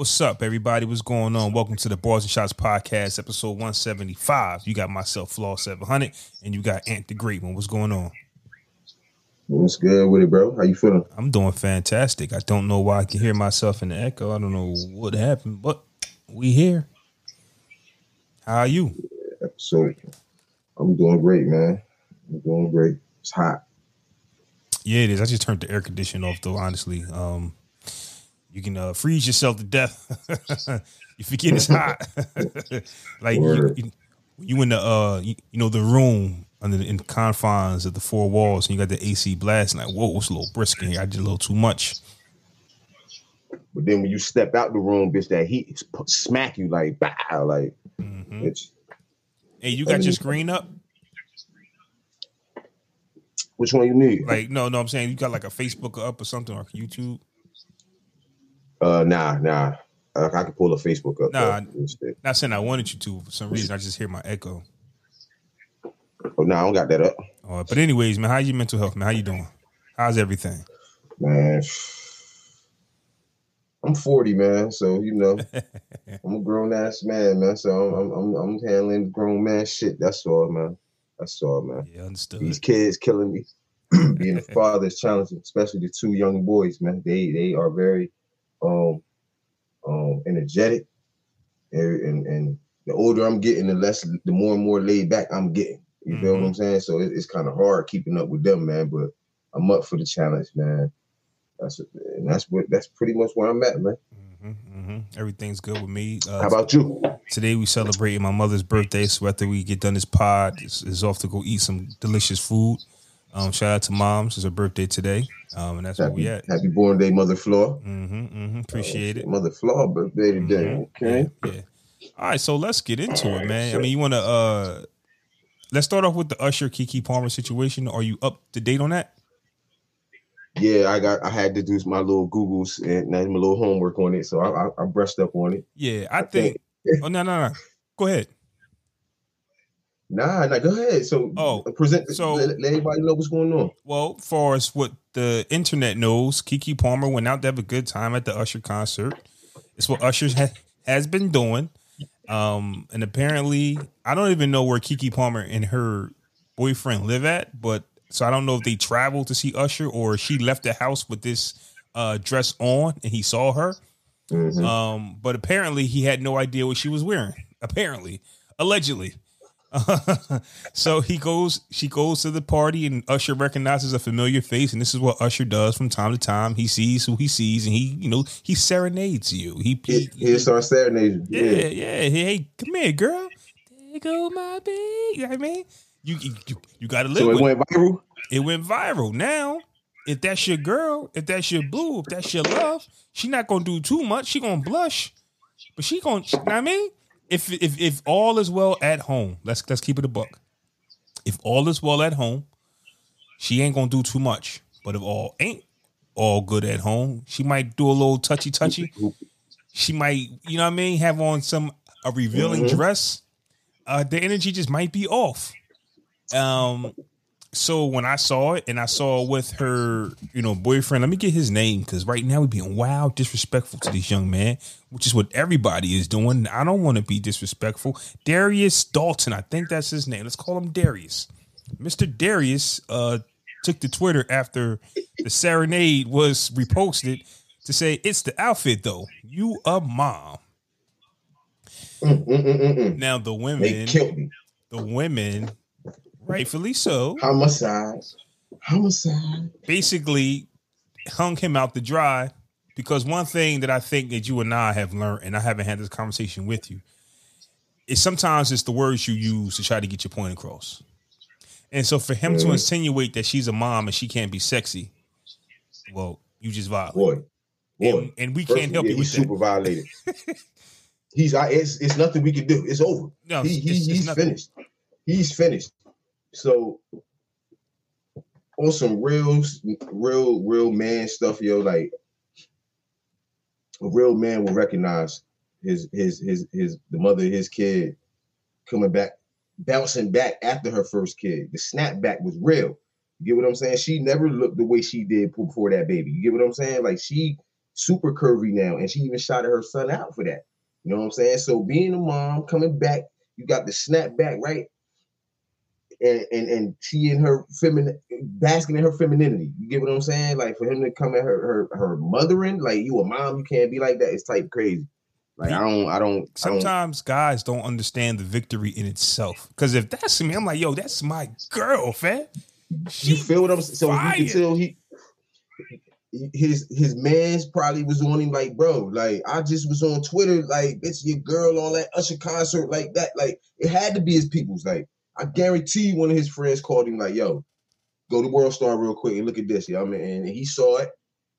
What's up, everybody? What's going on? Welcome to the Barz n Shotz Podcast, episode 175. You got myself, Flaw 700, and you got Ant the Great One. What's going on? What's good with it, bro? How you feeling? I'm doing fantastic. I don't know why I can hear myself in the echo. I don't know what happened, but we here. How are you? So, I'm doing great, man. I'm doing great. It's hot. Yeah, it is. I just turned the air conditioning off, though. Honestly, um, you can uh, freeze yourself to death. If you forget it's hot. like you, you, you in the uh, you, you know, the room under the, in the confines of the four walls, and you got the AC blasting. Like, whoa, it's a little brisk in here. I did a little too much. But then when you step out the room, bitch, that heat smack you like, bah, like, Mhm. it's, Hey, you got your screen up? which one you need? Like, no, no, I'm saying you got like a Facebook up or something or YouTube. Uh, nah, nah. Uh, I can pull a Facebook up. Nah. instead. Not saying I wanted you to. For some reason, I just hear my echo. Oh, nah, I don't got that up, but anyways, man, how your mental health, man? How you doing? How's everything? man. I'm 40, man. So you know, I'm a grown ass man, man. So I'm, I'm, I'm, I'm handling grown man shit. That's all, man. That's all, man. Yeah, understood. These kids killing me. Being a father is challenging, especially the two young boys, man. They they are very um um energetic. And, and and the older I'm getting, the less the more and more laid back I'm getting. You feel what I'm saying? So it, it's kind of hard keeping up with them, man. But I'm up for the challenge, man. That's and that's what that's pretty much where I'm at, man. hmm hmm Everything's good with me. Uh, How about you? today we celebrating my mother's birthday. So after we get done this pod, it's off to go eat some delicious food. Um, shout out to moms. It's her birthday today, um, and that's where we at. happy born day, Mother Flaw. hmm mm-hmm. Appreciate it. Mother Flaw birthday today. Okay. Yeah, yeah. All right, so let's get into it, man. I mean, you want to uh let's start off with the Usher Keke Palmer situation. Are you up to date on that? Yeah, I got. I had to do my little Googles and my little homework on it, so I, I, I brushed up on it. Yeah, I think. Oh no, no, no. Go ahead. Nah, nah. Go ahead. So, Oh, present. so- let, let everybody know what's going on. Well, far as what the internet knows, Keke Palmer went out to have a good time at the Usher concert. It's what Usher ha- has been doing. Um, and apparently, I don't even know where Keke Palmer and her boyfriend live at, but so I don't know if they traveled to see Usher or she left the house with this uh, dress on and he saw her. Mhm. Um, but apparently, he had no idea what she was wearing. Apparently, allegedly. so he goes, she goes to the party, and Usher recognizes a familiar face, and this is what Usher does from time to time. He sees who he sees, and he, you know, he serenades you. He, he, Here's our serenade. yeah, Yeah. yeah. Hey, hey, come here, girl. There go my baby. You know what I mean? You, you, you, got to live So it went viral. it went viral. Now, if that's your girl, if that's your boo, if that's your love, she not gonna do too much. She gonna blush, but she gonna. You know what I mean, if if if all is well at home, let's let's keep it a buck. If all is well at home, she ain't gonna do too much. But if all ain't all good at home, she might do a little touchy touchy. She might, you know what I mean, have on some a revealing Mhm. dress. Uh, the energy just might be off. Um, so when I saw it and I saw with her, you know, boyfriend, let me get his name because right now we're being wild disrespectful to this young man, which is what everybody is doing. I don't want to be disrespectful. Darius Dalton, I think that's his name. Let's call him Darius. Mr. Darius uh took to Twitter after the serenade was reposted to say it's the outfit though. You a mom. Mm, mm, mm, mm, mm. Now the women, the women, rightfully so, Homicide. Homicide. basically hung him out to dry because one thing that I think that you and I have learned, and I haven't had this conversation with you, is sometimes it's the words you use to try to get your point across. And so for him to Mhm. insinuate that she's a mom and she can't be sexy, well, you just violate. Boy. Boy. And, and we First, can't help yeah, you he's that. super violated. he's I, it's it's nothing we can do. It's over. No, he, he, it's- it's he's nothing. finished. He's finished. So on some real, real, real man stuff, yo, like a real man will recognize his his his his the mother of his kid coming back, bouncing back after her first kid. The snapback was real. You get what I'm saying? She never looked the way she did before that baby. You get what I'm saying? Like she super curvy now, and she even shot her son out for that. You know what I'm saying? So being a mom, coming back, you got the snapback right? And, and and she in her feminine basking in her femininity. You get what I'm saying? Like for him to come at her her her mothering, like you a mom, you can't be like that. It's type crazy. Like I don't, I don't. Sometimes I don't, guys don't understand the victory in itself. Because if that's me, I'm like, yo, that's my girl, fam. She you feel what I'm saying? So you can tell he his his man's probably was on him like, bro, like I just was on Twitter, like, bitch, your girl on that Usher concert, like that. Like it had to be his people's. Like, I guarantee one of his friends called him, like, yo, go to World Star real quick and look at this. Yeah, I mean, and he saw it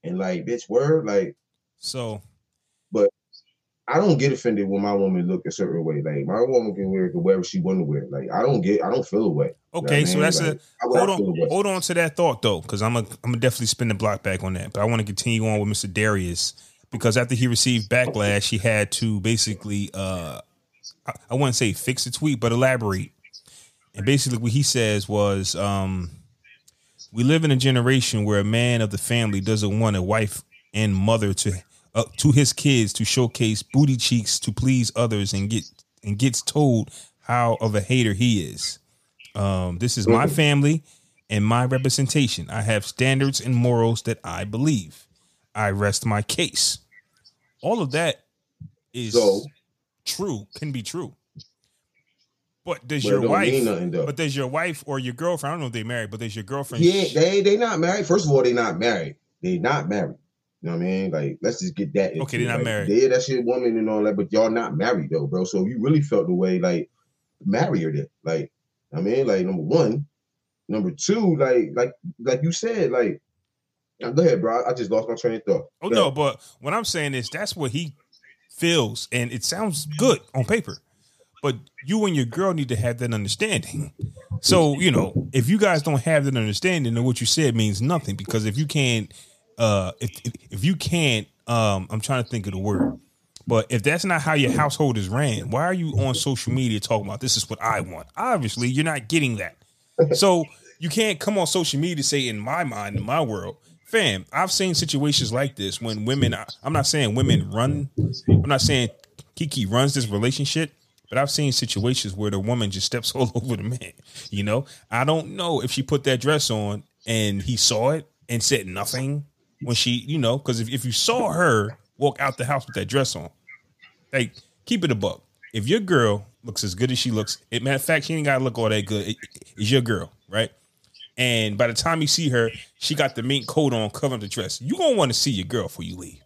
and like, bitch, word, like so but I don't get offended when my woman look a certain way. Like my woman can wear whatever she want to wear. Like I don't get, I don't feel away. Okay, you know so that's like, a hold on, hold on to that thought though, because I'm a, I'm gonna definitely spin the block back on that. But I want to continue on with Mr. Darius because after he received backlash, he had to basically, uh I, I wouldn't say fix the tweet, but elaborate. And basically, what he says was, um, "We live in a generation where a man of the family doesn't want a wife and mother to uh, to his kids to showcase booty cheeks to please others and get and gets told how of a hater he is. Um, this is my family and my representation. I have standards and morals that I believe. I rest my case. All of that is so, true, can be true. But does but your wife? Nothing, but does your wife or your girlfriend? I don't know if they married, but does your girlfriend? Yeah, they they not married. First of all, they not married. They not married. You know what I mean? Like, let's just get that. Okay, they're not like, married. Yeah, that's your woman and all that, but y'all not married though, bro. So you really felt the way, like, marry her then. Like, I mean, like number one, number two, like, like, like you said, like, go ahead, bro. I just lost my train of thought. Oh no, but what I'm saying is that's what he feels, and it sounds good on paper. But you and your girl need to have that understanding. So, you know, if you guys don't have that understanding, then what you said means nothing. Because if you can't uh if if you can't um I'm trying to think of the word. But if that's not how your household is ran, why are you on social media talking about this is what I want? Obviously, you're not getting that. So you can't come on social media say in my mind, in my world, fam, I've seen situations like this when women I'm not saying women run I'm not saying Keke runs this relationship, but I've seen situations where the woman just steps all over the man. You know, I don't know if she put that dress on and he saw it and said nothing when she, you know, because if, if you saw her walk out the house with that dress on, like keep it a buck. If your girl looks as good as she looks, it, matter of fact, she ain't gotta look all that good. It, it's your girl, right? And by the time you see her, she got the mink coat on, covering the dress. You gonna want to see your girl before you leave.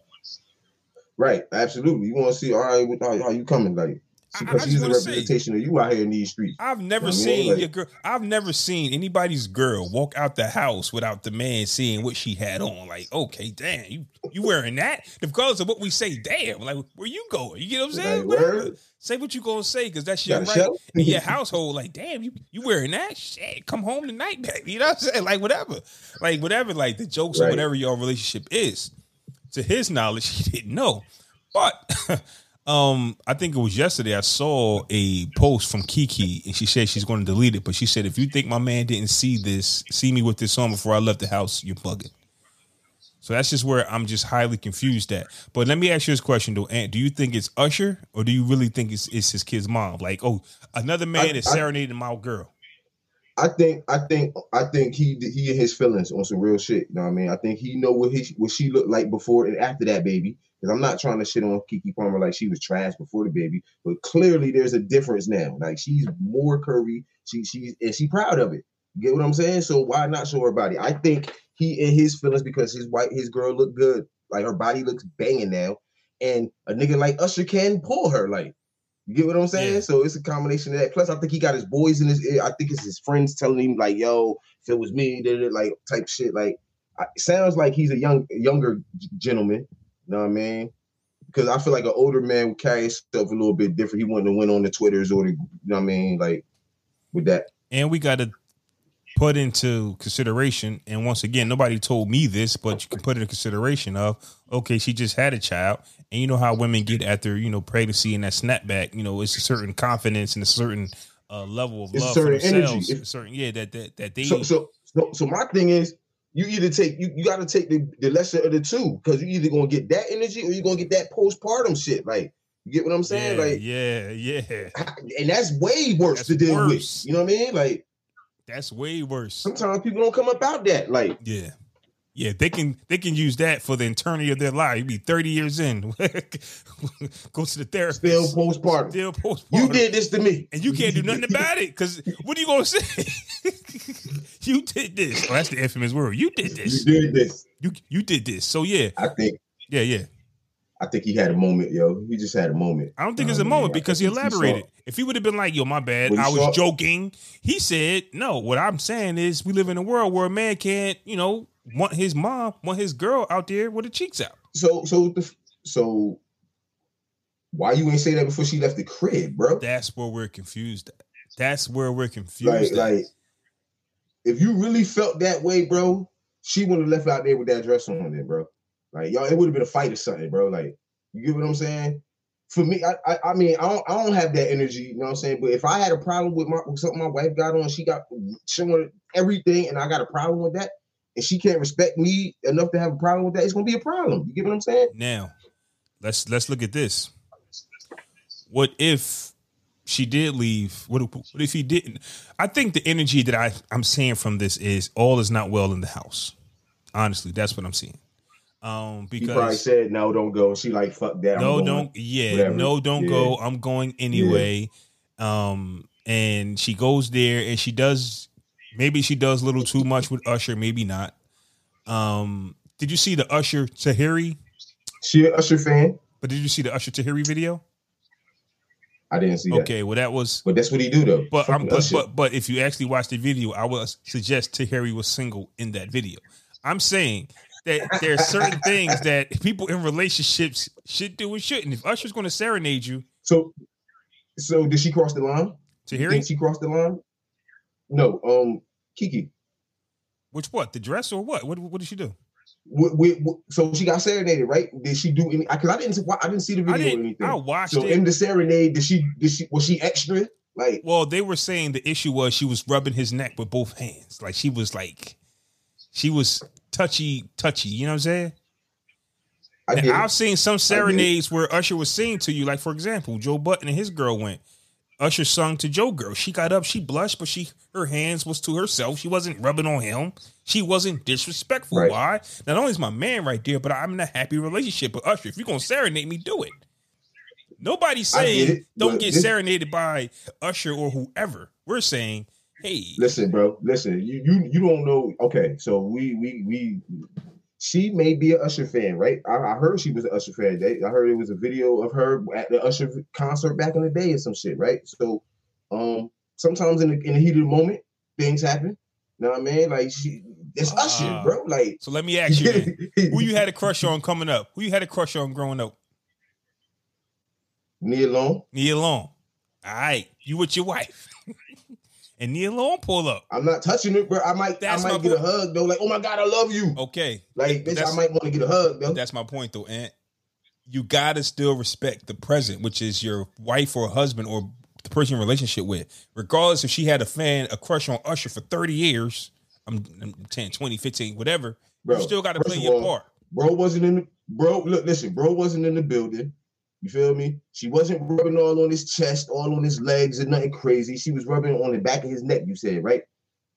Right, absolutely. You want to see all right, how, how you coming, like because she's a representation say, of you out here in these streets. I've never you know seen like, your girl. I've never seen anybody's girl walk out the house without the man seeing what she had on. Like, okay, damn, you you wearing that? Regardless of what we say, damn, like where you going? You get what I'm saying? Like, say what you gonna say because that's your right in your household. Like, damn, you you wearing that? Shit, come home tonight, baby. You know what I'm saying? Like, whatever, like whatever, like the jokes right. or whatever your relationship is. To his knowledge, he didn't know, but. Um, I think it was yesterday. I saw a post from Keke, and she said she's going to delete it. But she said, if you think my man didn't see this, see me with this on before I left the house, you're bugging. So that's just where I'm just highly confused at. But let me ask you this question though, Ant. Do you think it's Usher, or do you really think it's, it's his kid's mom? Like, oh, another man I, is serenading I, my girl. I think, I think, I think he he and his feelings on some real shit. You know what I mean? I think he know what he what she looked like before and after that baby. Because I'm not trying to shit on Keke Palmer like she was trash before the baby, but clearly there's a difference now. Like she's more curvy. She she's and she proud of it. You get what I'm saying? So why not show her body? I think he in his feelings because his white his girl look good. Like her body looks banging now. And a nigga like Usher can pull her. Like, you get what I'm saying? Yeah. So it's a combination of that. Plus, I think he got his boys in his ear. I think it's his friends telling him, like, yo, if it was me, did it like type shit. Like, it sounds like he's a young younger gentleman. You know what I mean? Because I feel like an older man would carry himself a little bit different. He wouldn't have went on the Twitters or the, you know what I mean? Like with that. And we got to put into consideration, and once again, nobody told me this, but you can put it in consideration of, okay, she just had a child, and you know how women get after, you know, pregnancy and that snapback, you know, it's a certain confidence and a certain uh, level of it's love for themselves. Energy. certain, yeah, that that that they so, so so so my thing is you either take you, you got to take the, the lesser of the two because you either gonna get that energy or you're gonna get that postpartum shit. Like you get what I'm saying? Yeah, like yeah, yeah. and that's way worse That's to deal worse. with. You know what I mean? Like That's way worse. sometimes people don't come about that. Like Yeah. Yeah, they can they can use that for the eternity of their life. You'd be 30 years in. Go to the therapist. still postpartum. Still postpartum. You did this to me, and you can't do nothing about it because what are you gonna say? you did this. Oh, that's the infamous word. You did this. You did this. You you did this. So yeah, I think. yeah, yeah. I think he had a moment, yo. He just had a moment. I don't think it's a moment I because he elaborated. If he would have been like, "Yo, my bad, I was saw- joking," he said, "No." What I'm saying is, we live in a world where a man can't, you know, want his mom, want his girl out there with the cheeks out. So, so, the, so, why you ain't say that before she left the crib, bro? That's where we're confused. At. That's where we're confused. Like, like, if you really felt that way, bro, she wouldn't have left out there with that dress on, then, bro. Like, y'all, it would have been a fight or something, bro. Like, you get what I'm saying? For me, I, I, I mean, I don't, I don't have that energy. You know what I'm saying? But if I had a problem with my with something my wife got on, she got showing everything, and I got a problem with that, and she can't respect me enough to have a problem with that, it's gonna be a problem. You get what I'm saying? Now, let's let's look at this. What if she did leave? What if, what if he didn't? I think the energy that I I'm seeing from this is all is not well in the house. Honestly, that's what I'm seeing. Um, He probably said, "No, don't go." She like, "Fuck that." No, don't yeah, whatever. no, don't Yeah. go. I'm going anyway. Um, and she goes there and she does. Maybe she does a little too much with Usher. Maybe not. Um, did you see the Usher Taraji? She a Usher fan. But did you see the Usher Taraji video? I didn't see that. Okay, well that was But that's what he do though. But I'm but, but but if you actually watch the video, I would suggest Taraji was single in that video. I'm saying that there are certain things that people in relationships should do and shouldn't. If Usher's going to serenade you, so, so did she cross the line? Taraji, think she crossed the line? No. Um, Keke. which what the dress or what? What what did she do? Wh- wh- wh- so she got serenaded, right? Did she do any? Because I didn't. see- I didn't see the video I or anything. I watched so it. in the serenade, did she? Did she? Was she extra? Like, well, they were saying the issue was she was rubbing his neck with both hands, like she was like she was touchy touchy. You know what I'm saying? I now, I've seen some serenades where Usher was singing to you, like for example, Joe Budden and his girl went. Usher sung to Joe girl. She got up, she blushed, but she her hands was to herself. She wasn't rubbing on him. She wasn't disrespectful. Right. Why? Not only is my man right there, but I'm in a happy relationship with Usher. If you're gonna serenade me, do it. Nobody's get saying it, don't get this- serenaded by Usher or whoever. We're saying, hey, Listen, bro. Listen, you you you don't know. Okay, so we we we. She may be an Usher fan, right? I, I heard she was an Usher fan. They, I heard it was a video of her at the Usher concert back in the day or some shit, right? So, um, sometimes in the in the heat of the moment, things happen. You know what I mean? Like she, it's Usher, Ah. bro. Like so let me ask you then, who you had a crush on coming up? Who you had a crush on growing up? Nia Long. Nia Long. All right, you with your wife. And Nia Long pull up. I'm not touching it, bro. I might That's I might get a hug though. Like, oh my god, I love you. Okay. Like, bitch, I might want to get a hug though. That's my point though, Ant. You gotta still respect the present, which is your wife or husband or the person you're in relationship with. Regardless if she had a fan, a crush on Usher for 30 years, I'm, I'm 10, 20, 15, whatever, Bro, you still gotta play your all, part. Bro wasn't in the bro. Look, listen, bro wasn't in the building. You feel me? She wasn't rubbing all on his chest, all on his legs, and nothing crazy. She was rubbing on the back of his neck. You said right.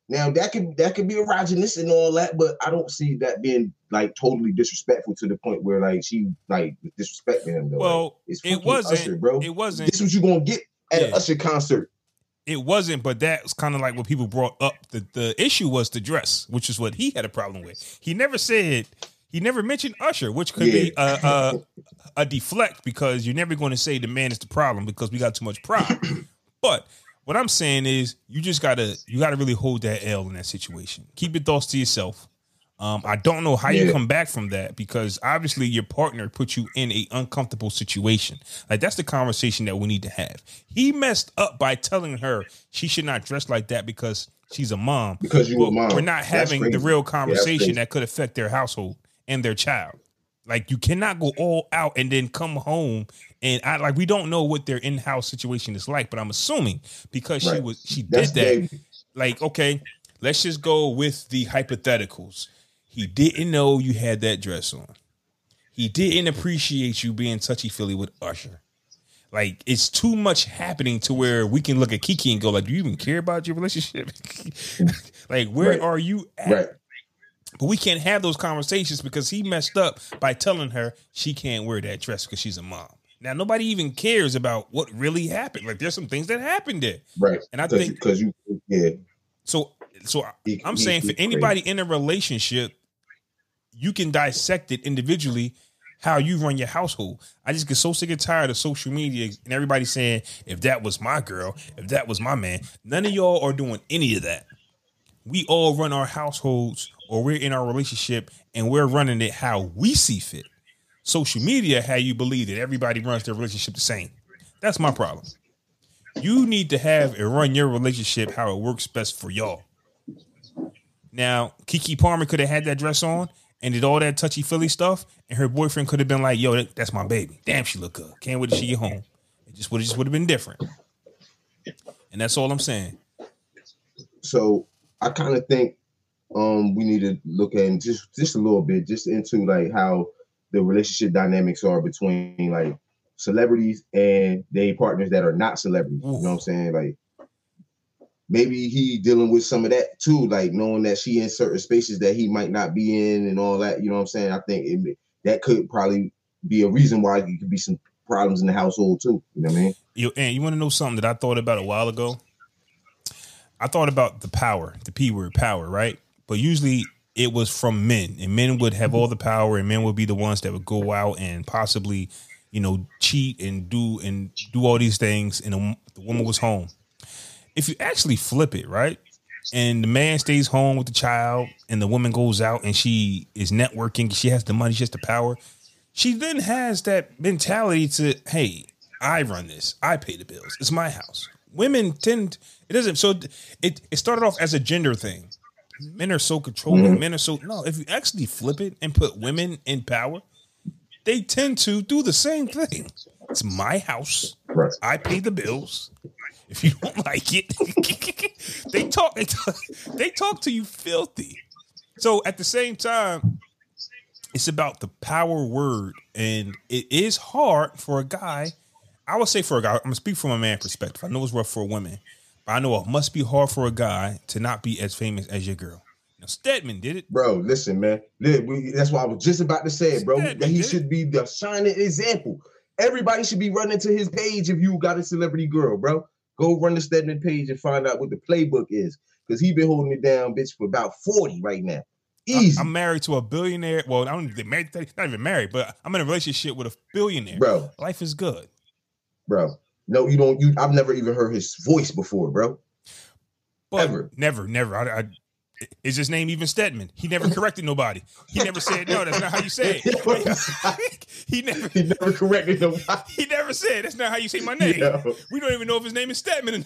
Now that could that could be erogenous and all that, but I don't see that being like totally disrespectful to the point where like she like was disrespecting him. Though. Like, Well, it's it wasn't, Usher, bro. it wasn't, This what you gonna get at an Usher concert. it wasn't, but that's kind of like what people brought up. The the issue was the dress, which is what he had a problem with. He never said he never mentioned Usher, which could be a, a a deflect because you're never going to say the man is the problem because we got too much pride. but what I'm saying is you just gotta you gotta really hold that L in that situation. Keep your thoughts to yourself. Um, I don't know how you come back from that because obviously your partner put you in a uncomfortable situation. Like that's the conversation that we need to have. He messed up by telling her she should not dress like that because she's a mom. Because you a mom. We're not That's having the real conversation crazy. that could affect their household and their child. Like you cannot go all out and then come home and I like we don't know what their in-house situation is like, but I'm assuming because she was she did That's that baby. like okay let's just go with the hypotheticals He didn't know you had that dress on. He didn't appreciate you being touchy feely with Usher. Like it's too much happening to where we can look at Keke and go, like, do you even care about your relationship? like, where Right. are you at? Right. But we can't have those conversations because he messed up by telling her she can't wear that dress because she's a mom. Now nobody even cares about what really happened. Like there's some things that happened there. Right. And I think- because you yeah. So so I'm saying for anybody in a relationship, you can dissect it individually how you run your household. I just get so sick and tired of social media and everybody saying, if that was my girl, if that was my man, none of y'all are doing any of that. We all run our households or we're in our relationship and we're running it how we see fit. Social media, how you believe that everybody runs their relationship the same. That's my problem. You need to have and run your relationship how it works best for y'all. Now, Keke Palmer could have had that dress on and did all that touchy feely stuff, and her boyfriend could have been like, "Yo, that, that's my baby. Damn, she look good. Can't wait till she get home." It just would just would have been different. And that's all I'm saying. so I kind of think um we need to look at just just a little bit just into like how the relationship dynamics are between like celebrities and they partners that are not celebrities. You know what I'm saying? Like maybe he dealing with some of that too, like knowing that she in certain spaces that he might not be in and all that. You know what I'm saying? I think it, that could probably be a reason why there could be some problems in the household too. You know what I mean? You and you want to know something that I thought about a while ago? I thought about the power, the P word power, right? But usually it was from men, and men would have all the power, and men would be the ones that would go out and possibly, you know, cheat and do and do all these things, and the, woman was home. If you actually flip it, right? And the man stays home with the child, and the woman goes out and she is networking. She has the money, she has the power. She then has that mentality to, hey, I run this. I pay the bills. It's my house. Women tend it doesn't so it it started off as a gender thing. Men are so controlling. Mm-hmm. Men are so no. If you actually flip it and put women in power, they tend to do the same thing. It's my house. Right. I pay the bills. If you don't like it, they talk. They talk, they talk to you filthy. So at the same time, it's about the power word, and it is hard for a guy. I would say for a guy. I'm gonna speak from a man perspective. I know it's rough for women, I know it must be hard for a guy to not be as famous as your girl. Now Stedman did it. Bro, listen, man. That's what I was just about to say, bro. That he should be the shining example. Everybody should be running to his page if you got a celebrity girl, bro. Go run the Stedman page and find out what the playbook is. Because he been holding it down, bitch, for about 40 right now. Easy, I'm married to a billionaire. Well, I don't married. Not even married, but I'm in a relationship with a billionaire. bro. Life is good. Bro. No, you don't. You I've never even heard his voice before, bro. But Ever. never, never. I, I, is his name even Stedman? He never corrected nobody. He never said no. That's not how you say it. he never. He never corrected nobody. He never said that's not how you say my name. Yo, We don't even know if his name is Stedman.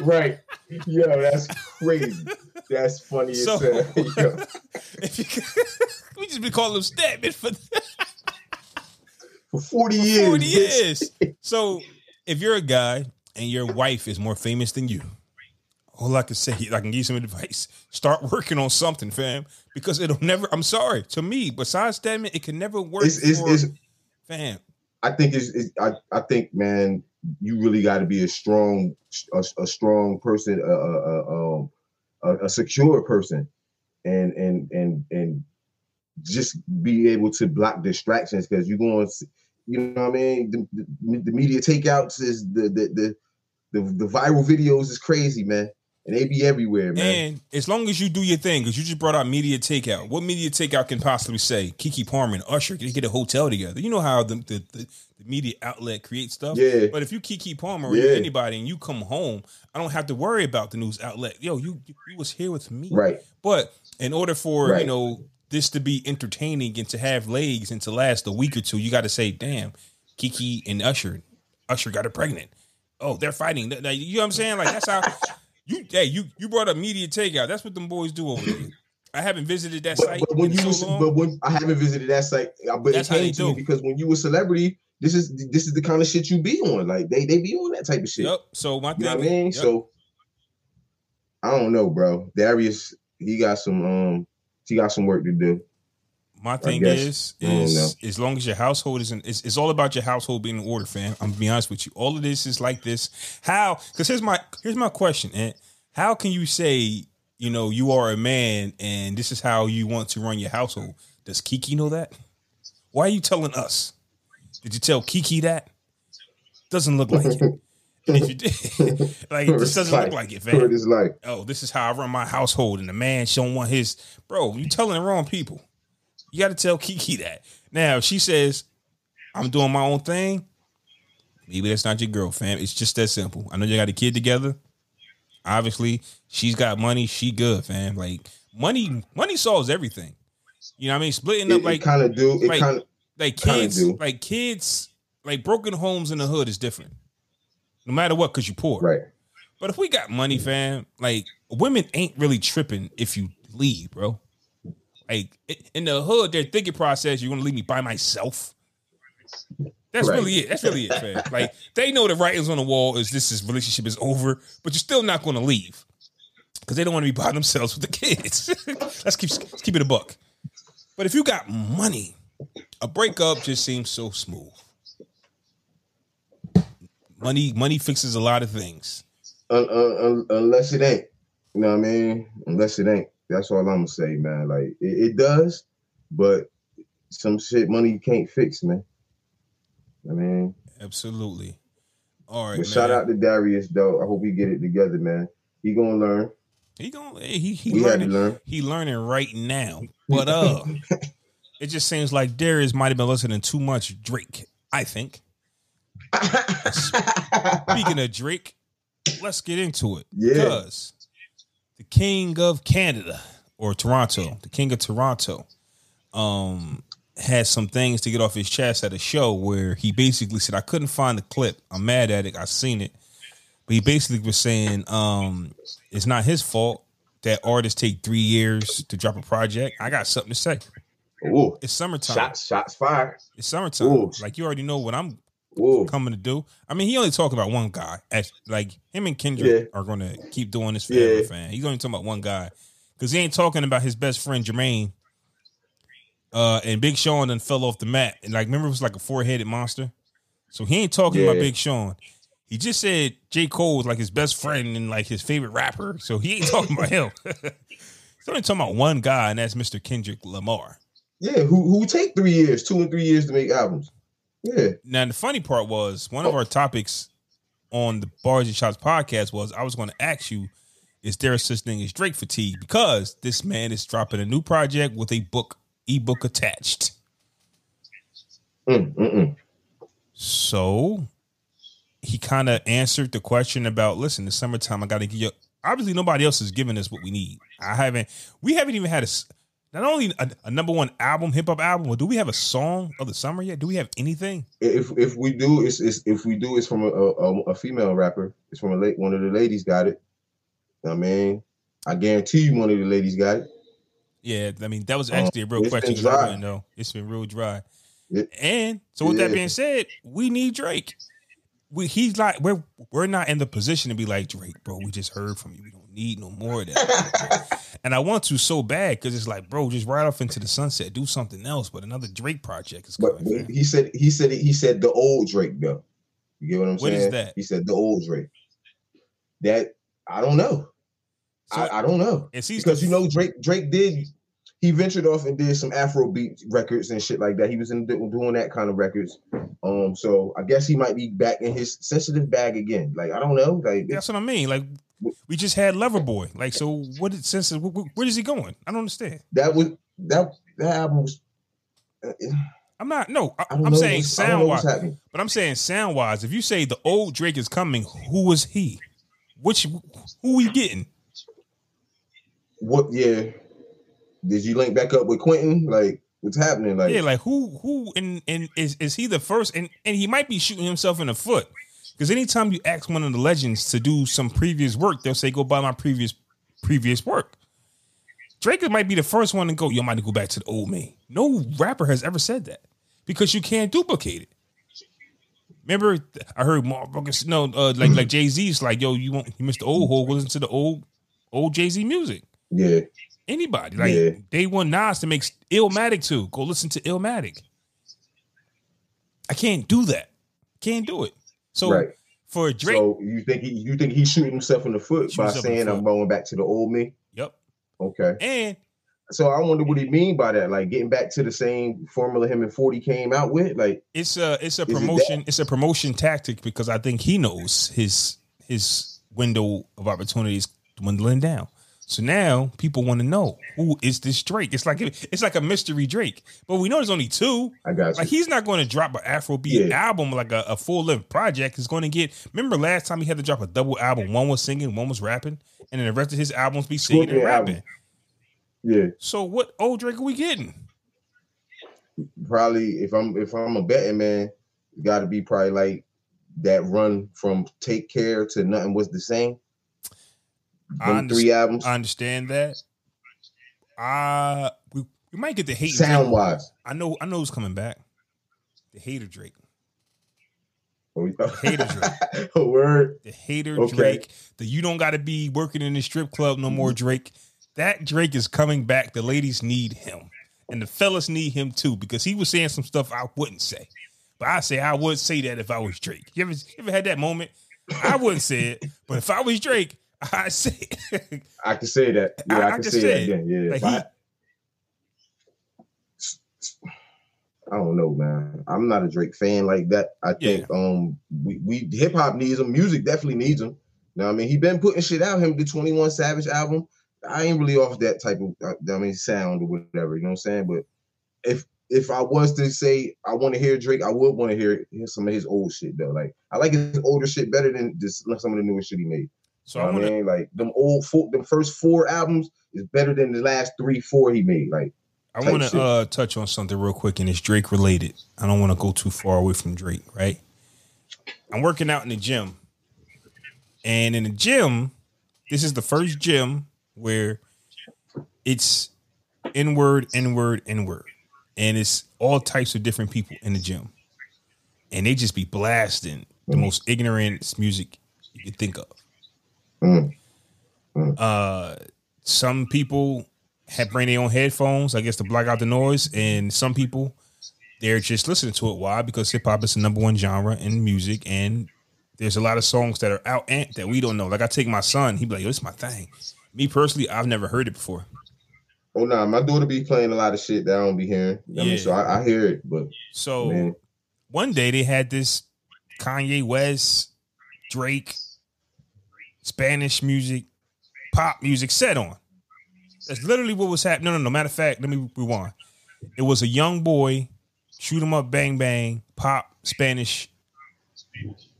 right. Yo, that's crazy. That's funny as So-. Yo. If you- we just be calling him Stedman for For 40 years. 40 years. So if you're a guy and your wife is more famous than you, all I can say, I can give you some advice. Start working on something, fam, because it'll never. I'm sorry to me. Besides Stedman, it can never work It's, it's, for it's, fam. I think it's, it's I, I think man, you really got to be a strong a, a strong person, a, a, a, um, a, a secure person, and and and and just be able to block distractions because you're going, to you know what I mean. The, the, the media takeouts is the the, the the the viral videos is crazy, man, and they be everywhere, man. And as long as you do your thing, because you just brought out media takeout. What media takeout can possibly say? Keke Palmer and Usher can get a hotel together. You know how the the, the, media outlet creates stuff. Yeah. But if you Keke Palmer or Yeah. anybody and you come home, I don't have to worry about the news outlet. Yo, you you, you was here with me. right, But in order for you know this to be entertaining and to have legs and to last a week or two, you got to say, "Damn, Keke and Usher, Usher got her pregnant. Oh, they're fighting. Th- You know what I'm saying? Like that's how you. Hey, you you brought up media takeout. That's what them boys do over there. I haven't visited that but, site but when you so but when I haven't visited that site, uh, but That's it how they came to me because when you were a celebrity, this is this is the kind of shit you be on. Like they they be on that type of shit. Yep. So my You thing. know what I mean? yep. So I don't know, bro. Darius, he got some um she got some work to do. My thing is, is as long as your household isn't, it's, it's all about your household being in order, fam. I'm gonna be honest with you. All of this is like this. How? Because here's my here's my question, and how can you say you know you are a man and this is how you want to run your household? Does Keke know that? Why are you telling us? Did you tell Keke that? Doesn't look like it. And if you did, like this doesn't look like it, fam. Word is life. oh, this is how I run my household, and the man don't want his bro. You telling the wrong people. You got to tell Keke that. Now she says, "I'm doing my own thing." Maybe that's not your girl, fam. It's just that simple. I know you got a kid together. Obviously, she's got money. She good, fam. Like money, money solves everything. You know what I mean? Splitting up It, like kind of do. It like- kind of like kids, like kids, like broken homes in the hood is different. No matter what, because you poor. right. But if we got money, fam, like women ain't really tripping if you leave, bro. Like in the hood, their thinking process, you're gonna leave me by myself. That's Right. really it. That's really it, fam. Like they know the writings on the wall is this is relationship is over, but you're still not gonna leave because they don't want to be by themselves with the kids. let's keep let's keep it a buck. But if you got money, a breakup just seems so smooth. Money money fixes a lot of things. Un- un- un- unless it ain't. You know what I mean? Unless it ain't. That's all I'm gonna say, man. Like it, it does, but some shit money can't fix, man. I mean, Absolutely. All right, shout out to Darius though. I hope he get it together, man. He gonna learn. He gonna he he we learning learn. he learning right now. But uh it just seems like Darius might have been listening too much Drake. I think. Speaking of Drake, let's get into it. Yeah. Because the king of Canada or Toronto, the king of Toronto, um, had some things to get off his chest at a show where he basically said, I couldn't find the clip. I'm mad at it. I've seen it. But he basically was saying, um, it's not his fault that artists take three years to drop a project. I got something to say. Ooh, It's summertime. shots, shots fired. It's summertime. Ooh. Like you already know what I'm Ooh, coming to do. I mean, he only talking about one guy. As like him and Kendrick are going to keep doing this forever, Yeah. fan. He's only talking about one guy because he ain't talking about his best friend Jermaine. Uh, and Big Sean then fell off the mat. And like, remember, it was like a four headed monster. So he ain't talking about Big Sean. He just said J. Cole was like his best friend and like his favorite rapper. So he ain't talking about him. He's only talking about one guy, and that's Mr. Kendrick Lamar. yeah. Who who take three years, two and three years to make albums? Yeah, Now the funny part was one of our topics on the Barz n Shotz podcast was I was going to ask you, is there such thing as Drake fatigue? Because this man is dropping a new project with a book ebook attached. mm, mm, mm. So he kind of answered the question about listen, it's summertime. I got to give you. Obviously, nobody else is giving us what we need. I haven't. We haven't even had a not only a, a number one album, hip hop album, but do we have a song of the summer yet? Do we have anything? If if we do, it's, it's if we do, it's from a, a, a female rapper. It's from a late one of the ladies got it. I mean, I guarantee you, one of the ladies got it. Yeah, I mean that was Um, actually a real question. been 'cause I know. It's been real dry. It- and so with that being said, we need Drake. We he's like we're we're not in the position to be like Drake, bro. We just heard from you. We don't need no more of that. and I want to so bad because it's like, bro, just ride off into the sunset, do something else. But another Drake project is coming. fam. he said he said he said the old Drake though. You get what I'm What saying? is that? He said the old Drake. That I don't know. So- I, I don't know because you know Drake Drake did he ventured off and did some Afrobeat records and shit like that. He was in doing that kind of records. Um, so I guess he might be back in his sensitive bag again. Like I don't know. Like that's what I mean. Like we just had Loverboy. Like so, what is since wh- wh- where is he going? I don't understand. that was that that album was. uh, I'm not. No, I, I'm saying what's- I don't sound wise. But I'm saying sound wise, if you say the old Drake is coming, who was he? Which who we getting? What? Yeah. Did you link back up with Quentin? Like what's happening? Like yeah, like who who and and is is he the first? And and he might be shooting himself in the foot because anytime you ask one of the legends to do some previous work, they'll say go buy my previous previous work. Drake might be the first one to go. You might go back to the old me. No rapper has ever said that because you can't duplicate it. Remember, I heard motherfuckers no uh, like like Jay Z's like yo, you want you missed the old Hov. Listen to the old old Jay Z music. yeah. Anybody. Like Yeah. they want Nas to make Illmatic too. Go listen to Illmatic. I can't do that. Can't do it. So right. for Drake, So you think he you think he's shooting himself in the foot by saying I'm going back to the old me? yep. Okay. And So I wonder what he mean by that. Like getting back to the same formula him and 40 came out with. Like it's a it's a it promotion it's a promotion tactic because I think he knows his his window of opportunity is dwindling down. So now people want to know who is this Drake? It's like it's like a mystery Drake, but we know there's only two. I got you. Like he's not going to drop an Afrobeat Yeah. album like a, a full length project. He's going to get. Remember last time he had to drop a double album? One was singing, one was rapping, and then the rest of his albums be singing and Scorpion album. rapping. yeah. So what old Drake are we getting? Probably if I'm if I'm a betting man, it's gotta be probably like that run from Take Care to Nothing Was the Same. I three albums. I understand that. Uh we, we might get the hate Sound wise. I know I know who's coming back. The hater Drake. Hater Hater Word. The hater Okay. Drake. The you don't gotta be working in the strip club no more, Drake. That Drake is coming back. The ladies need him. And the fellas need him too, because he was saying some stuff I wouldn't say. But I say I would say that if I was Drake. You ever, you ever had that moment? I wouldn't say it, but if I was Drake, Say it. I can say that. Yeah, I- I, I can can say say that. it. Yeah, yeah. Like If I, I don't know, man. I'm not a Drake fan like that. I think um we, we hip hop needs him. Music definitely needs him. You know what I mean? He been putting shit out. Him the 21 Savage album. I ain't really off that type of uh, I mean sound or whatever. You know what I'm saying? But if if I was to say I want to hear Drake, I would want to hear, hear some of his old shit though. Like I like his older shit better than just some of the newer shit he made. So You I know I to mean, like them old four, them first four albums is better than the last three, four he made. Like, I want to uh, touch on something real quick, and it's Drake related. I don't want to go too far away from Drake, right? I'm working out in the gym, and in the gym, this is the first gym where it's inward, inward, inward, and it's all types of different people in the gym, and they just be blasting the most ignorant music you could think of. Mm, Uh, some people have bring their own headphones, I guess, to block out the noise, and some people they're just listening to it. Why? Because hip hop is the number one genre in music, and there's a lot of songs that are out and that we don't know. Like I take my son, he be like, "Yo, this is my thing." Me personally, I've never heard it before. oh nah, my daughter be playing a lot of shit that I don't be hearing. I Yeah. mean, so I, I hear it, but So man, one day they had this Kanye West, Drake, Spanish music, pop music set on. That's literally what was happening. No, no, no. Matter of fact, let me rewind. It was a young boy, shoot 'em up, bang bang, pop Spanish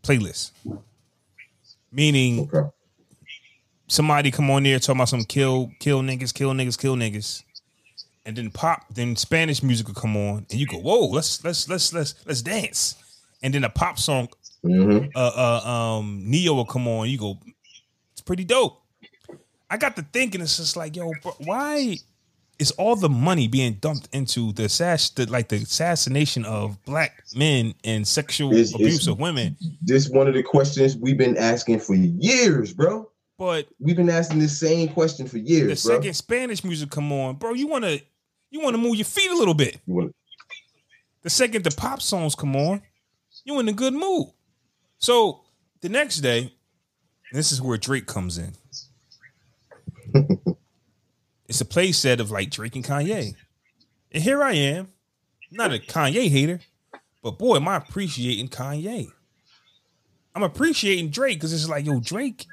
playlist. Meaning okay. somebody come on there talking about some kill, kill niggas, kill niggas, kill niggas, and then pop, then Spanish music will come on, and you go, whoa, let's let's let's let's let's dance, and then a pop song, hmm uh, uh um, Neo will come on, you go, pretty dope. I got to thinking, it's just like, yo, bro, why is all the money being dumped into the assass, the, like the assassination of black men and sexual It's- abuse it's- of women? This one of the questions we've been asking for years, bro. But We've been asking the same question for the years, bro. second Spanish music come on, bro, you wanna you wanna move your feet a little bit. The second the pop songs come on, you in a good mood. So the next day, this is where Drake comes in. it's a play set of like Drake and Kanye. And here I am, not a Kanye hater, but boy, am I appreciating Kanye. I'm appreciating Drake because it's like, yo, Drake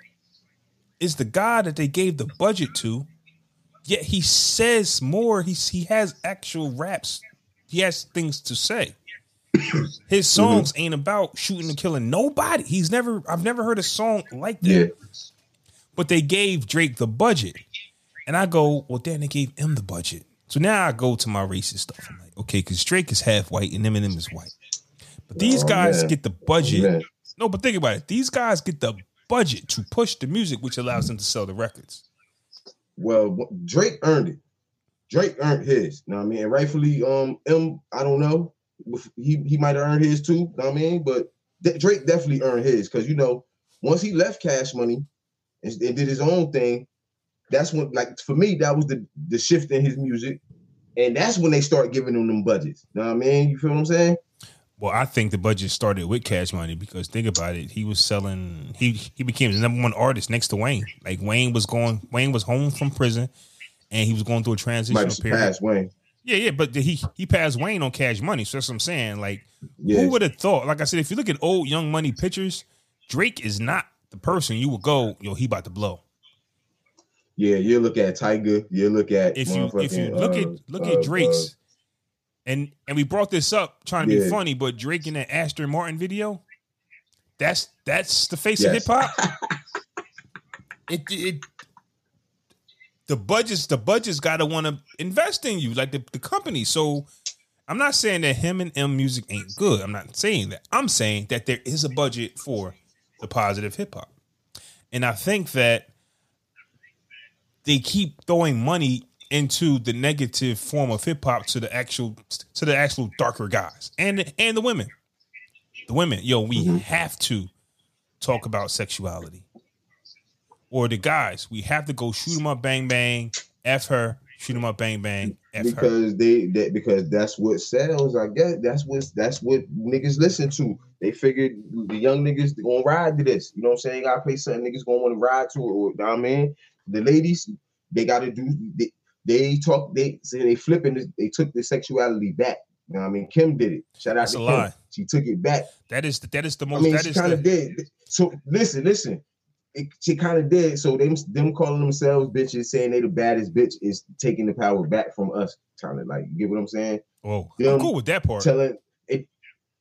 is the guy that they gave the budget to, yet he says more. He's he has actual raps. He has things to say. His songs ain't about shooting and killing nobody. He's never I've never heard a song like that. Yeah. But they gave Drake the budget. And I go, well, then they gave him the budget. So now I go to my racist stuff. I'm like, okay, because Drake is half white and Eminem is white. But these Oh, guys man. get the budget. Man. No, but think about it. These guys get the budget to push the music, which allows them to sell the records. Well, Drake earned it. Drake earned his. You know what I mean? And rightfully, um, M, I don't know. He he might have earned his too. You know what I mean? But Drake definitely earned his because you know once he left Cash Money and, and did his own thing, that's when like for me that was the the shift in his music, and that's when they start giving him them budgets. You know what I mean? You feel what I'm saying? Well, I think the budget started with Cash Money because think about it, he was selling. He he became the number one artist next to Wayne. Like Wayne was going, Wayne was home from prison, and he was going through a transitional period. Wayne. Yeah, yeah, but he he passed Wayne on Cash Money, so that's what I'm saying. Like, Yeah. who would have thought? Like I said, if you look at old Young Money pictures, Drake is not the person you would go, yo, he about to blow. Yeah, you look at Tyga, you look at If you if you look at uh, look uh, at Drake's, and and we brought this up trying to be funny, but Drake in that Aston Martin video, that's that's the face Yes. of hip hop. it it the budgets the budgets got to want to invest in you like the, the company. So I'm not saying that him and M music ain't good. I'm not saying that. I'm saying that there is a budget for the positive hip hop, and I think that they keep throwing money into the negative form of hip hop to the actual to the actual darker guys and and the women. The women, yo, we mm-hmm. have to talk about sexuality. Or the guys, we have to go shoot them up, bang bang, f her, shoot them up, bang bang, f her. because they because that's what sells. I guess that's what that's what niggas listen to. They figured the young niggas gonna ride to this. You know what I'm saying? Gotta play something niggas gonna want to ride to it. Or, you know what I mean, the ladies they gotta do. They, they talk. They say they flipping. They took the sexuality back. You know what I mean? Kim did it. Shout out That's to Kim. lie. She took it back. That is that is the most I mean, that she is kind the, of did. So listen, listen. It, she kind of did. So them them calling themselves bitches, saying they the baddest bitch, is taking the power back from us. Kind of like, you get what I'm saying? Oh, them I'm cool with that part. Telling it.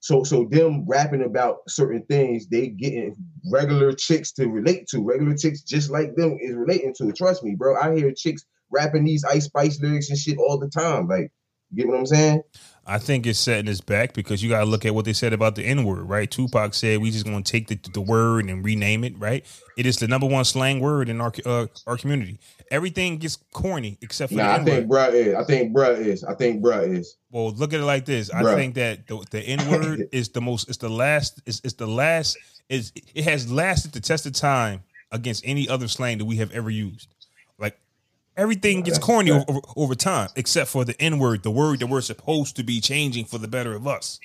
So so them rapping about certain things, they getting regular chicks to relate to. Regular chicks just like them is relating to. Trust me, bro. I hear chicks rapping these Ice Spice lyrics and shit all the time. Like, you get what I'm saying? I think it's setting us back because you got to look at what they said about the N word, right? Tupac said we just going to take the, the word and rename it, right? It is the number one slang word in our uh, our community. Everything gets corny except for Nah, I think bruh is. I think bruh is. I think bruh is. Well, look at it like this. I think that the, the N word is the most. It's the last. It's, it's the last. Is it has lasted the test of time against any other slang that we have ever used. Everything gets corny over, over time, except for the N word, the word that we're supposed to be changing for the better of us.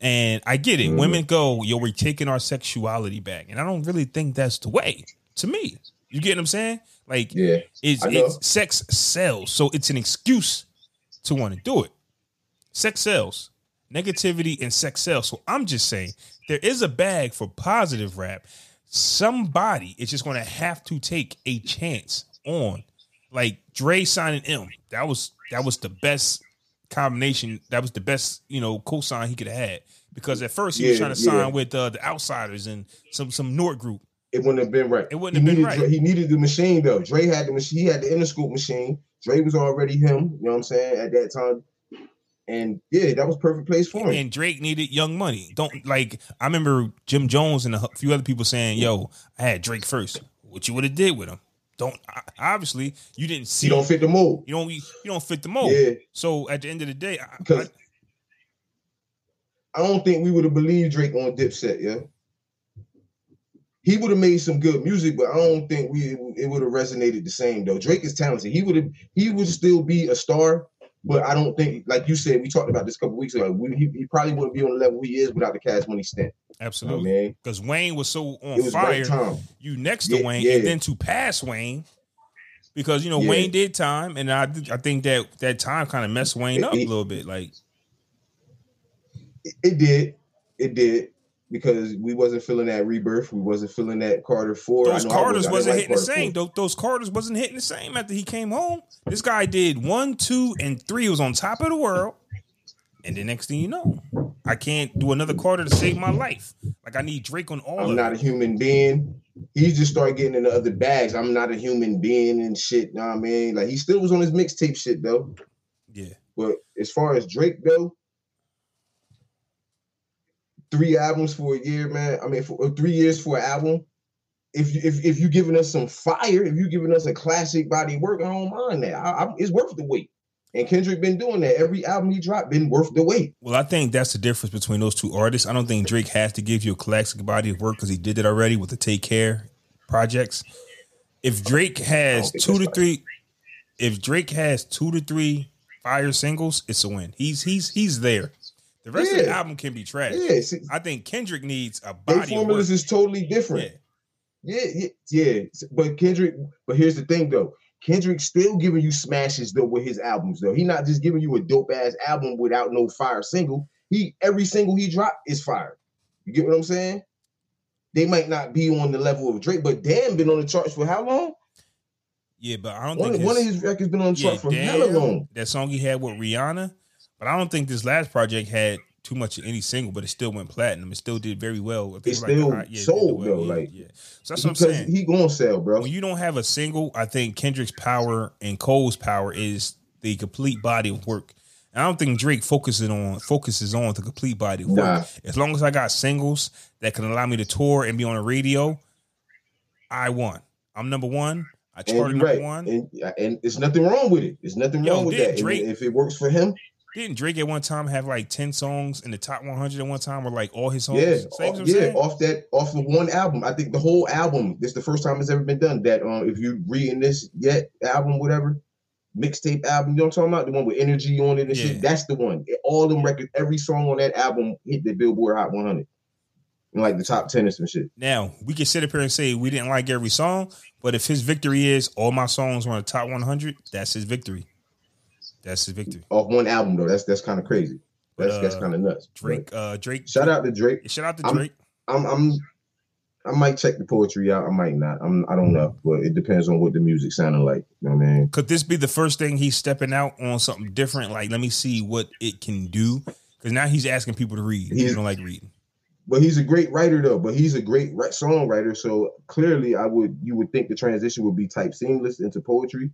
And I get it. Mhm. Women go, yo, we're taking our sexuality back, and I don't really think that's the way. To me, you get what I'm saying? Like, Yeah. it's, it's sex sells, so it's an excuse to want to do it. Sex sells, negativity and sex sells. So I'm just saying there is a bag for positive rap. Somebody is just going to have to take a chance on, like Dre signing Em. That was that was the best combination. That was the best you know cosign he could have had because at first he was trying to yeah. sign with uh, the Outsidaz and some some Nord group. It wouldn't have been right. It wouldn't he have been needed, right. He needed the machine though. Dre had the machine. He had the Interscope machine. Dre was already him. You know what I'm saying at that time. And yeah, that was perfect place for him. and Drake needed Young Money. Don't like. I remember Jim Jones and a few other people saying, "Yo, I had Drake first. What you would have did with him? Don't obviously you didn't see. he don't fit the mold. You don't. You don't fit the mold. Yeah, So at the end of the day, I, I, I don't think we would have believed Drake on Dipset. Yeah, he would have made some good music, but I don't think we it would have resonated the same though. Drake is talented. He would have he would still be a star, but I don't think like you said we talked about this a couple weeks ago. We, he, he probably wouldn't be on the level he is without the Cash Money stint. You know I absolutely mean? because Wayne was so on was fire. right. You next to Yeah, Wayne, yeah. and then to pass Wayne. Because you know Yeah. Wayne did time, and I I think that that time kind of messed Wayne It- up a little bit. Like It, it did, it did. Because we wasn't feeling that rebirth, we wasn't feeling that Carter Four. I those Carters was- I didn't wasn't like hitting the same. Those, those Carters wasn't hitting the same after he came home. This guy did one, two, and three. He was on top of the world. And the next thing you know, I can't do another Carter to save my life. Like I need Drake on all I'm not it. a human being. He just started getting into other bags. I'm not a human being and shit. Know what I mean? Like he still was on his mixtape shit though. Yeah. But as far as Drake though, three albums for a year, man. I mean, for uh, three years for an album. If you if if you giving us some fire, if you're giving us a classic body of work, I don't mind that. I, I, it's worth the wait. And Kendrick been doing that. Every album he dropped been worth the wait. Well, I think that's the difference between those two artists. I don't think Drake has to give you a classic body of work because he did it already with the Take Care projects. if Drake has two to three, if Drake has two to three fire singles, it's a win. He's he's he's there. The rest yeah. of the album can be trash. Yeah, see, I think Kendrick needs a body. formulas is totally different. Yeah. yeah, yeah, yeah. But Kendrick, but here's the thing though. Kendrick still giving you smashes though with his albums though. He not just giving you a dope ass album without no fire single. He every single he dropped is fire. You get what I'm saying? They might not be on the level of Drake, but Damn been on the charts for how long? Yeah, but I don't one, think one of his records been on the yeah, chart for Damn, hella long. That song he had with Rihanna, but I don't think this last project had too much of any single, but it still went platinum. It still did very well. It still like, yeah, sold well. though, yeah, like yeah. So that's what I'm saying. He gonna sell, bro. When you don't have a single, I think Kendrick's power and Cole's power is the complete body of work. And I don't think Drake focuses on focuses on the complete body of work. Nah. As long as I got singles that can allow me to tour and be on the radio, I won. I'm number one. I charted number right. one, and, and there's nothing wrong with it. There's nothing Yo, wrong with that. Drake, if it works for him, didn't Drake at one time have like ten songs in the top 100 at one time, or like all his songs? Yeah, off, yeah, off that, off of one album. I think the whole album. This is the first time it's ever been done. That um, if you reading this yet album, whatever mixtape album, you know what I'm talking about, the one with energy on it and yeah. shit. That's the one. All them records, every song on that album hit the Billboard Hot 100 like the top ten and some shit. Now we can sit up here and say we didn't like every song, but if his victory is all my songs were on the top one hundred, that's his victory. That's his victory. Off one album though, that's that's kind of crazy. That's uh, that's kind of nuts. Drake, but uh, Drake. Shout out to Drake. Shout out to Drake. I'm, I'm, I'm I might check the poetry out. I might not. I'm. I don't know, but it depends on what the music sounding like. You know what I mean? Could this be the first thing he's stepping out on something different? Like, let me see what it can do. Because now he's asking people to read. He don't like reading. But he's a great writer though. But he's a great songwriter. So clearly, I would you would think the transition would be type seamless into poetry.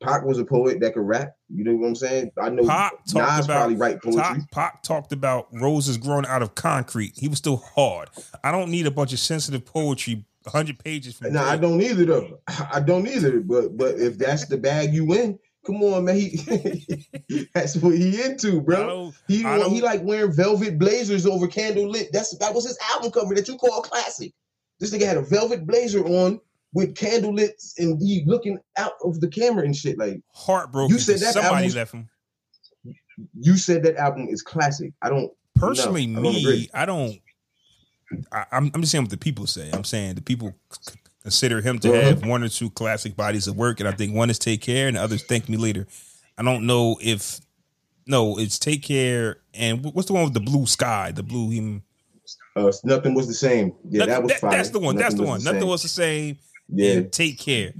Pac was a poet that could rap. You know what I'm saying? I know Pac Nas about, probably write poetry. Pac, Pac talked about roses growing out of concrete. He was still hard. I don't need a bunch of sensitive poetry, hundred pages. From no, I don't either though. I don't either. But but if that's the bag you win, come on, man. He, that's what he into, bro. He he like wearing velvet blazers over candle lit. That's that was his album cover that you call classic. This nigga had a velvet blazer on with candlelit and he looking out of the camera and shit. Like heartbroken. You said that somebody album, left him. You said that album is classic. I don't personally no, me. I don't, I don't I, am I'm just saying what the people say. I'm saying the people consider him to uh-huh. have one or two classic bodies of work, and I think one is Take Care, and the others Thank Me Later. I don't know if no, it's Take Care, and what's the one with the blue sky, the blue him. Uh, nothing was the same. Yeah, that was that, That's the one. Nothing that's the one. The nothing was the same yeah. take care.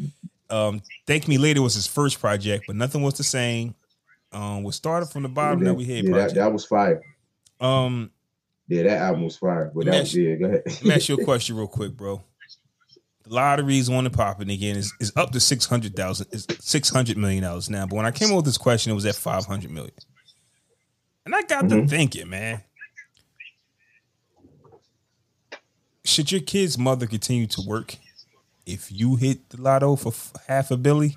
Um, Thank Me Later was his first project, but nothing was the same. Um, we started from the bottom. Yeah, that we had yeah, that, that, was fire. Um, yeah, that album was fire. But that was, yeah, go ahead. let me ask you a question real quick, bro. The lottery's on the popping again. is is up to six hundred thousand. It's six hundred million dollars now. But when I came up with this question, it was at five hundred million, and I got mm-hmm. to thinking, man. Should your kid's mother continue to work if you hit the lotto for half a billy?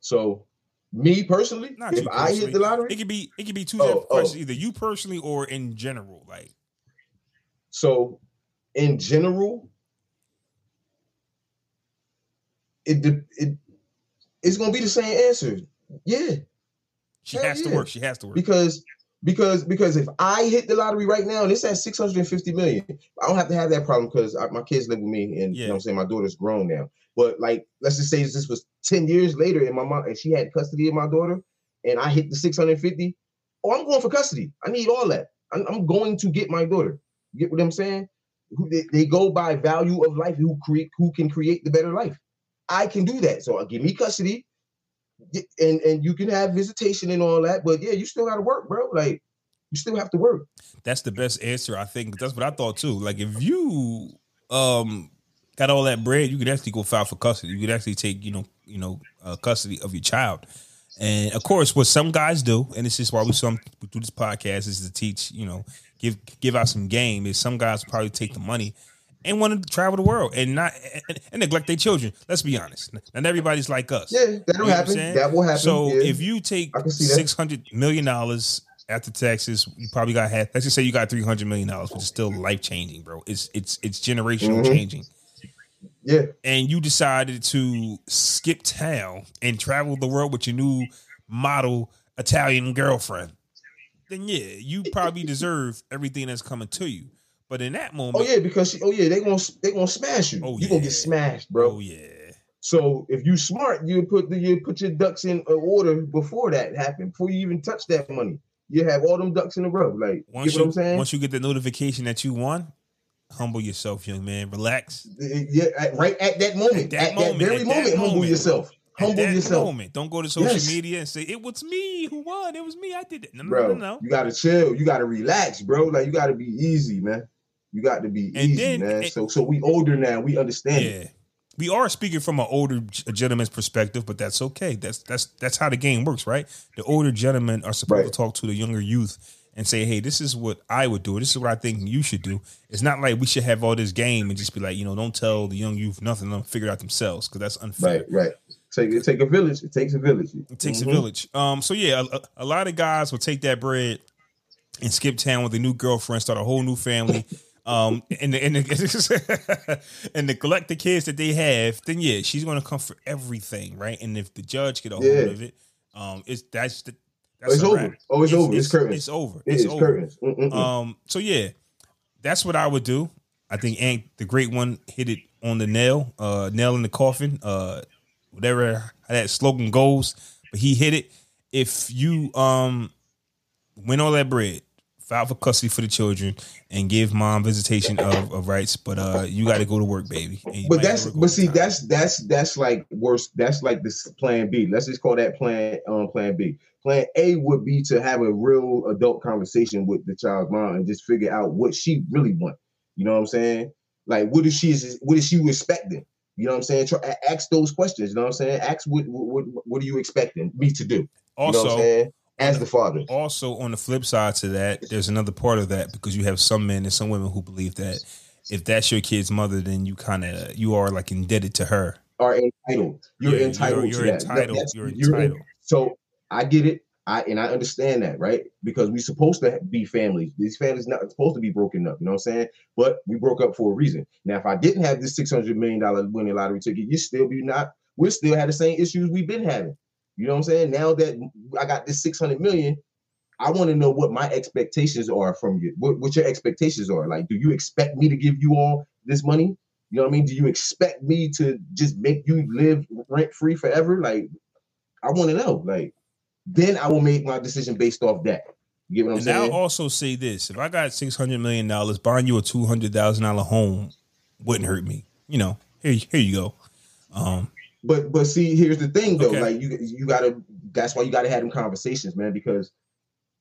So, me personally, Not if I hit the lottery, it could be it could be two oh, oh. questions, oh. either you personally or in general. Like, so in general, it it it's gonna be the same answer. Yeah, she Hell has yeah. to work. She has to work because because because if I hit the lottery right now and it's at 650 million, I don't have to have that problem because my kids live with me and yeah. you know I'm saying my daughter's grown now. But like let's just say this was 10 years later and my mom and she had custody of my daughter and I hit the 650, oh I'm going for custody. I need all that. I'm, I'm going to get my daughter. You get what I'm saying? They, they go by value of life. Who create who can create the better life? I can do that. So uh, give me custody and and you can have visitation and all that, but yeah, you still got to work, bro. Like you still have to work. That's the best answer, I think. That's what I thought too. Like if you um got all that bread, you could actually go file for custody. You could actually take you know you know uh, custody of your child. And of course, what some guys do, and this is why we some we do this podcast is to teach, you know, give give out some game. Is some guys probably take the money and want to travel the world and not and, and, neglect their children. Let's be honest. And everybody's like us. Yeah, that'll you happen. That will happen. So yeah. if you take six hundred million dollars after taxes, you probably got half. Let's just say you got three hundred million dollars, which is still life changing, bro. It's it's it's generational mm-hmm. changing. Yeah. and you decided to skip town and travel the world with your new model Italian girlfriend, then yeah, you probably deserve everything that's coming to you. But in that oh, moment, Oh yeah, because she, oh yeah, they gonna they gonna smash you. Oh, you gonna get smashed, bro. oh yeah, So if you smart, you put the, you put your ducks in uh, order before that happened, before you even touch that money. You have all them ducks in a row. Like, once you what I'm saying? once you get the notification that you won, humble yourself, young man. Relax. yeah, right at that moment, At at that that, moment, very at that moment, humble moment. yourself. At Humble yourself, moment, don't go to social Yes. media and say it was me who won. It was me. I did it. No, no, bro. no, no. You gotta chill. You gotta relax, bro. Like you gotta be easy, man. You got to be And easy, then- man. and- so so we older now. We understand. it. We are speaking from an older gentleman's perspective, but that's okay. That's that's that's how the game works, right? The older gentlemen are supposed Right. to talk to the younger youth and say, "Hey, this is what I would do. This is what I think you should do." It's not like we should have all this game and just be like, you know, don't tell the young youth nothing. Let them figure it out themselves because that's unfair. Right, right. Take it take a village. It takes a village. It takes Mhm. a village. Um, so yeah, a, a lot of guys will take that bread and skip town with a new girlfriend, start a whole new family. Um, and the, and, the, and neglect the kids that they have, then yeah, she's gonna come for everything, right? And if the judge get a hold Yeah. of it, um, it's that's the that's it's over. Oh, it's over. It's curtains. It's over. It It's over. Um, so yeah, that's what I would do. I think Ant, the great one, hit it on the nail, uh, nail in the coffin, uh, whatever that slogan goes. But he hit it. If you um win all that bread, file for custody for the children, and give mom visitation of, of rights, but uh, you got to go to work, baby. But that's but see overtime. that's that's that's like worse. That's like this plan B. Let's just call that plan um plan B. Plan A would be to have a real adult conversation with the child's mom and just figure out what she really wants. You know what I'm saying? Like what is she what is she expecting? You know what I'm saying? Try, ask those questions. You know what I'm saying? Ask what what what are you expecting me to do? You know what I'm also saying? As the father. also on the flip side to that, there's another part of that because you have some men and some women who believe that if that's your kid's mother, then you kind of you are like indebted to her. are entitled. You're Yeah, entitled you're to that. entitled. That's- You're you're in- entitled. so I get it. I and I understand that, right? Because we're supposed to be families. These families not supposed to be broken up. You know what I'm saying? But we broke up for a reason. Now, if I didn't have this six hundred million dollar winning lottery ticket, you still be not. We still had the same issues we've been having. You know what I'm saying? Now that I got this six hundred million, I want to know what my expectations are from you. What, what your expectations are. Like, do you expect me to give you all this money? You know what I mean? Do you expect me to just make you live rent free forever? Like, I want to know. Like, then I will make my decision based off that. You get what I'm And I'll also say this: if I got six hundred million dollars, buying you a two hundred thousand dollar home wouldn't hurt me. You know, here here you go. Um, But but see, here's the thing though. Okay. Like you you gotta. That's why you gotta have them conversations, man. Because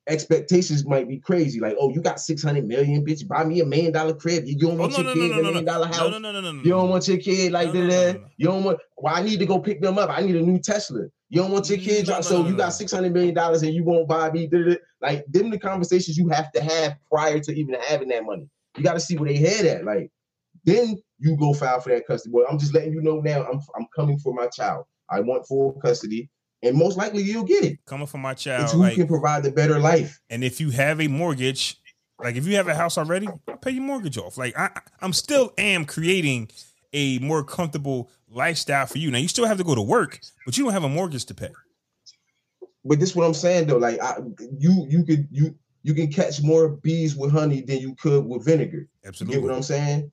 expectations might be crazy. Like, oh, you got six hundred million, bitch. Buy me a million dollar crib. You don't oh want no your no no kid no a million dollar house. no no no no no. You don't want your kid like that. You don't want. Well, I need to go pick them up. I need a new Tesla. You don't want your mm, kid. No, drive- no, so you got six hundred million dollars and you won't buy me. da, da, da. Like them, the conversations you have to have prior to even having that money. You got to see where they head at. Like then you go file for that custody. Boy, I'm just letting you know now. I'm I'm coming for my child. I want full custody, and most likely you'll get it. Coming from my It's child, who like, can provide the better life. and if you have a mortgage, like if you have a house already, I'll pay your mortgage off. Like I, I'm still am creating a more comfortable lifestyle for you. Now you still have to go to work, but you don't have a mortgage to pay. But this is what I'm saying though. Like I, you you could you you can catch more bees with honey than you could with vinegar. Absolutely. You get what I'm saying?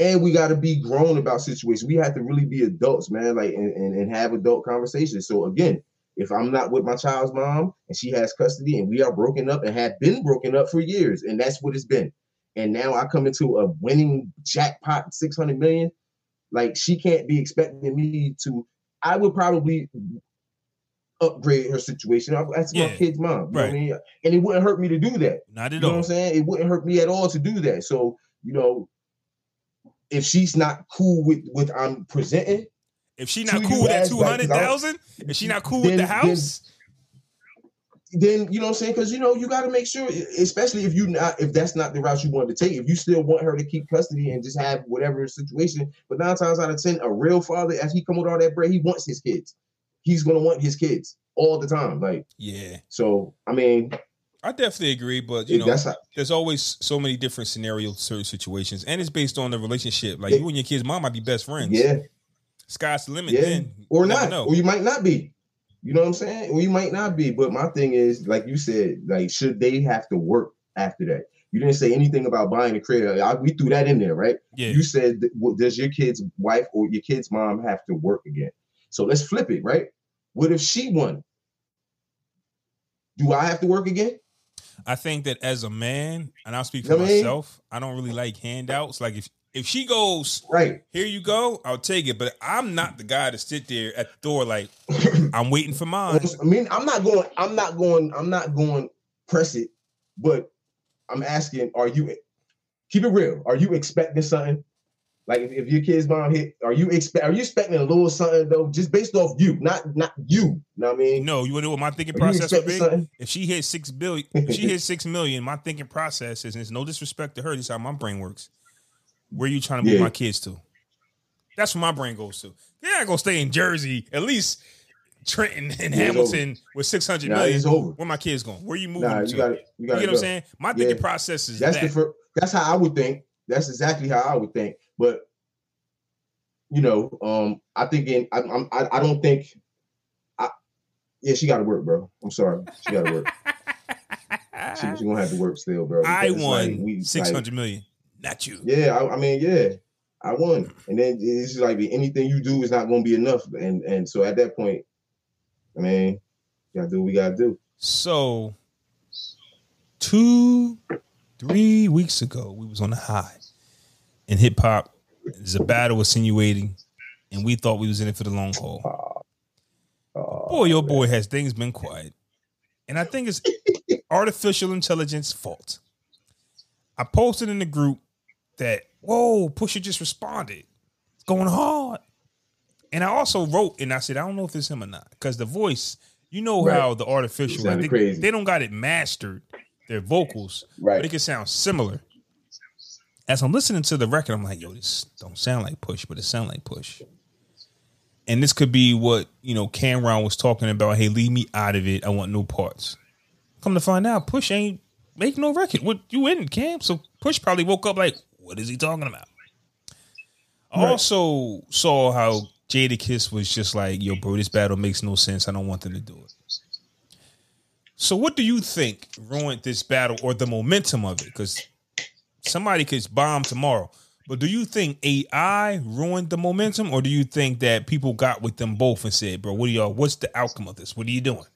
And we got to be grown about situations. We have to really be adults, man. Like and, and, and have adult conversations. So again, if I'm not with my child's mom and she has custody and we are broken up and have been broken up for years, and that's what it's been. And now I come into a winning jackpot, 600 million. Like she can't be expecting me to. I would probably upgrade her situation. That's my Yeah, kid's mom. You know what I mean? And it wouldn't hurt me to do that. Not at You know what all. I'm saying? It wouldn't hurt me at all to do that. So, you know, if she's not cool with what I'm presenting, If she To not cool with that two hundred thousand, two like, 'cause I hundred don't- thousand, if she not cool with Then- the then- house, then you know what I'm saying? Because you know, you gotta make sure, especially if you not if that's not the route you want to take, if you still want her to keep custody and just have whatever situation, but nine times out of ten, a real father, as he come with all that bread, he wants his kids. He's gonna want his kids all the time. Like, yeah. so I mean, I definitely agree, but you know, how, there's always so many different scenarios, certain situations, and it's based on the relationship. Like Yeah. you and your kid's mom might be best friends. yeah, sky's the limit. yeah, Then or not, know. or you might not be. You know what I'm saying? Or you might not be. But my thing is, like you said, like should they have to work after that? You didn't say anything about buying a crib. I, we threw that in there, right? yeah, You said, well, does your kid's wife or your kid's mom have to work again? So let's flip it, right? What if she won? Do I have to work again? I think that as a man, and I'll speak You know for I mean? myself, I don't really like handouts. Like if if she goes, Right. here you go, I'll take it. But I'm not the guy to sit there at the door like I'm waiting for mine. I mean, I'm not going, I'm not going, I'm not going press it, but I'm asking, are you keep it real? Are you expecting something? Like if, if your kid's mom hit, are you expect are you expecting a little something though? Just based off you, not not you. You know what I mean? No, you want to know what my thinking Are process would be? something? If she hit six billion, if she hit six million, my thinking process is, and it's no disrespect to her, this is how my brain works. Where you trying to move Yeah. my kids to? That's where my brain goes to. They're not gonna stay in Jersey, at least Trenton and Yeah, Hamilton with six hundred Nah, million. over. Where my kids going? Where you moving Nah, you to? got it. You You got get it. what I'm saying? My thinking Yeah. process is That's that. the fir- that's how I would think. That's exactly how I would think. But you know, um, I think in I, I'm I, I don't think. I yeah, she got to work, bro. I'm sorry, she got to work. she, she gonna have to work still, bro. I won like, six like, hundred million, not you. Yeah, I, I mean, yeah, I won, and then it's just like anything you do is not gonna be enough, and and so at that point, I mean, you gotta do what we gotta do. So, two, three weeks ago, we was on the high in hip hop. Zabatta was insinuating, and we thought we was in it for the long haul. Uh, Boy, your boy has things been quiet, and I think it's artificial intelligence fault. I posted in the group that whoa, Pusha just responded, it's going hard, and I also wrote and I said I don't know if it's him or not because the voice, you know Right. how the artificial, like, they, they don't got it mastered, their vocals, but right, it can sound similar. As I'm listening to the record, I'm like, yo, this don't sound like Push, but it sound like Push. And this could be what you know Cam'ron was talking about. Hey, leave me out of it. I want no parts. Come to find out, Push ain't make no record. What you in Cam? So Push probably woke up like, what is he talking about? I Right. also saw how Jadakiss was just like, yo, bro, this battle makes no sense. I don't want them to do it. So, what do you think ruined this battle or the momentum of it? Because somebody could bomb tomorrow. But do you think AI ruined the momentum, or do you think that people got with them both and said, "Bro, what do y'all? What's the outcome of this? What are you doing?"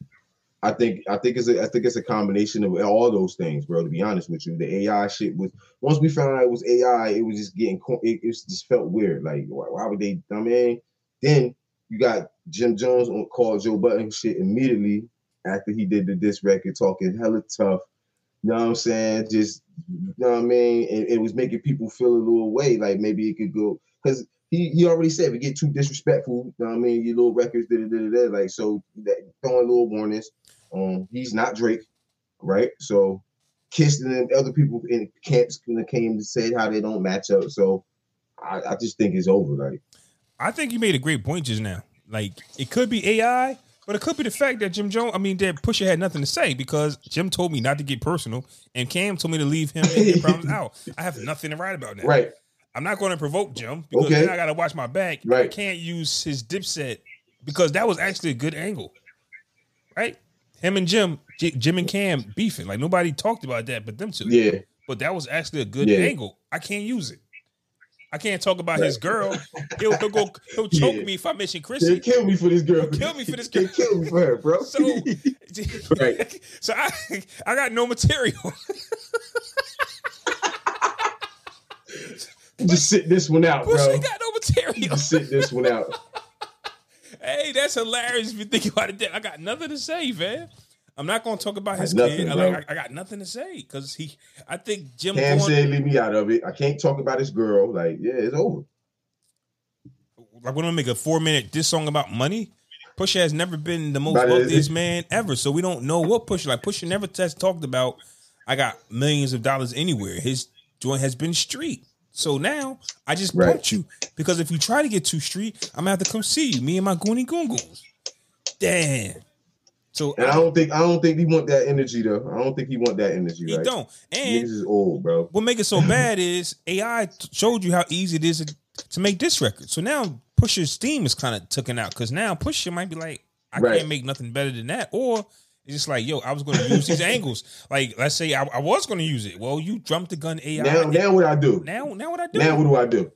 I think I think it's a I think it's a combination of all those things, bro. To be honest with you, the AI shit was once we found out it was AI, it was just getting it, it just felt weird. Like why, why would they? I mean, then you got Jim Jones on call Joe Budden shit immediately after he did the diss record, talking hella tough. You know what I'm saying? Just you know what I mean? And it was making people feel a little way, like maybe it could go because he, he already said if it get too disrespectful, you know what I mean? Your little records, da da da da. Like so, that, throwing little warnings. Um, he's not Drake, right? So Kiss and other people in camps came to say how they don't match up. So I, I just think it's over. Like I think you made a great point just now. Like it could be AI, but it could be the fact that Jim Jones. I mean, that Pusha had nothing to say because Jim told me not to get personal, and Cam told me to leave him and problems out. I have nothing to write about now. right, I'm not going to provoke Jim because Okay. then I got to watch my back. Right. I can't use his dipset because that was actually a good angle, right? Him and Jim, J- Jim and Cam beefing. Like nobody talked about that, but them two. yeah, But that was actually a good Yeah. angle. I can't use it. I can't talk about his girl. He'll, he'll go. He'll choke Yeah. me if I mention they Chrissy. kill me for this girl. He'll Kill me for this girl. They kill me for her, bro. So, Right. so I, I got no material. just sit this one out, Push bro. ain't got no material. Just sit this one out. Hey, that's hilarious if you think about it. I got nothing to say, man. I'm not going to talk about his Nothing, kid. I, like, I, I got nothing to say because he. I think Jim. Cam going, said, "Leave me out of it. I can't talk about his girl." Like, yeah, it's over. like, we're gonna make a four minute diss song about money. Pusha has never been the most wealthiest man ever, so we don't know what Pusha like. Pusha never has talked about. I got millions of dollars anywhere. His joint has been street. So now I just Right. punked you because if you try to get too street, I'm gonna have to come see you. Me and my goony goon goons. Damn. So And I don't think I don't think he want that energy though. I don't think he want that energy. he right? don't. Niggas And is old, bro. what make it so bad is AI showed you how easy it is to, make this record. So now Pusha's steam is kind of taken out because now Pusha might be like, I Right. can't make nothing better than that, or it's just like, yo, I was going to use these angles. Like, let's say I, I was going to use it. Well, you jumped the gun AI. Now, now what I do? now, now what I do? Now what do I do?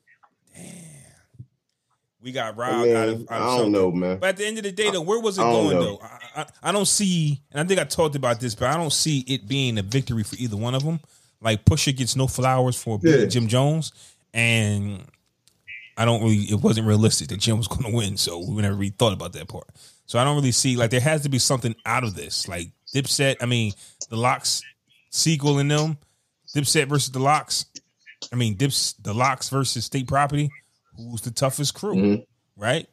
We got I, robbed mean, out of. Out I don't something. know, man. But at the end of the day, though, where was it I going though? I, I, I don't see, and I think I talked about this, but I don't see it being a victory for either one of them. Like Pusha gets no flowers for Yeah. Jim Jones, and I don't really. It wasn't realistic that Jim was going to win, so we never really thought about that part. So I don't really see like there has to be something out of this. Like Dipset, I mean, the LOX sequel in them, Dipset versus the LOX. I mean, Dips the LOX versus State Property. Who's the toughest crew, Mhm. right?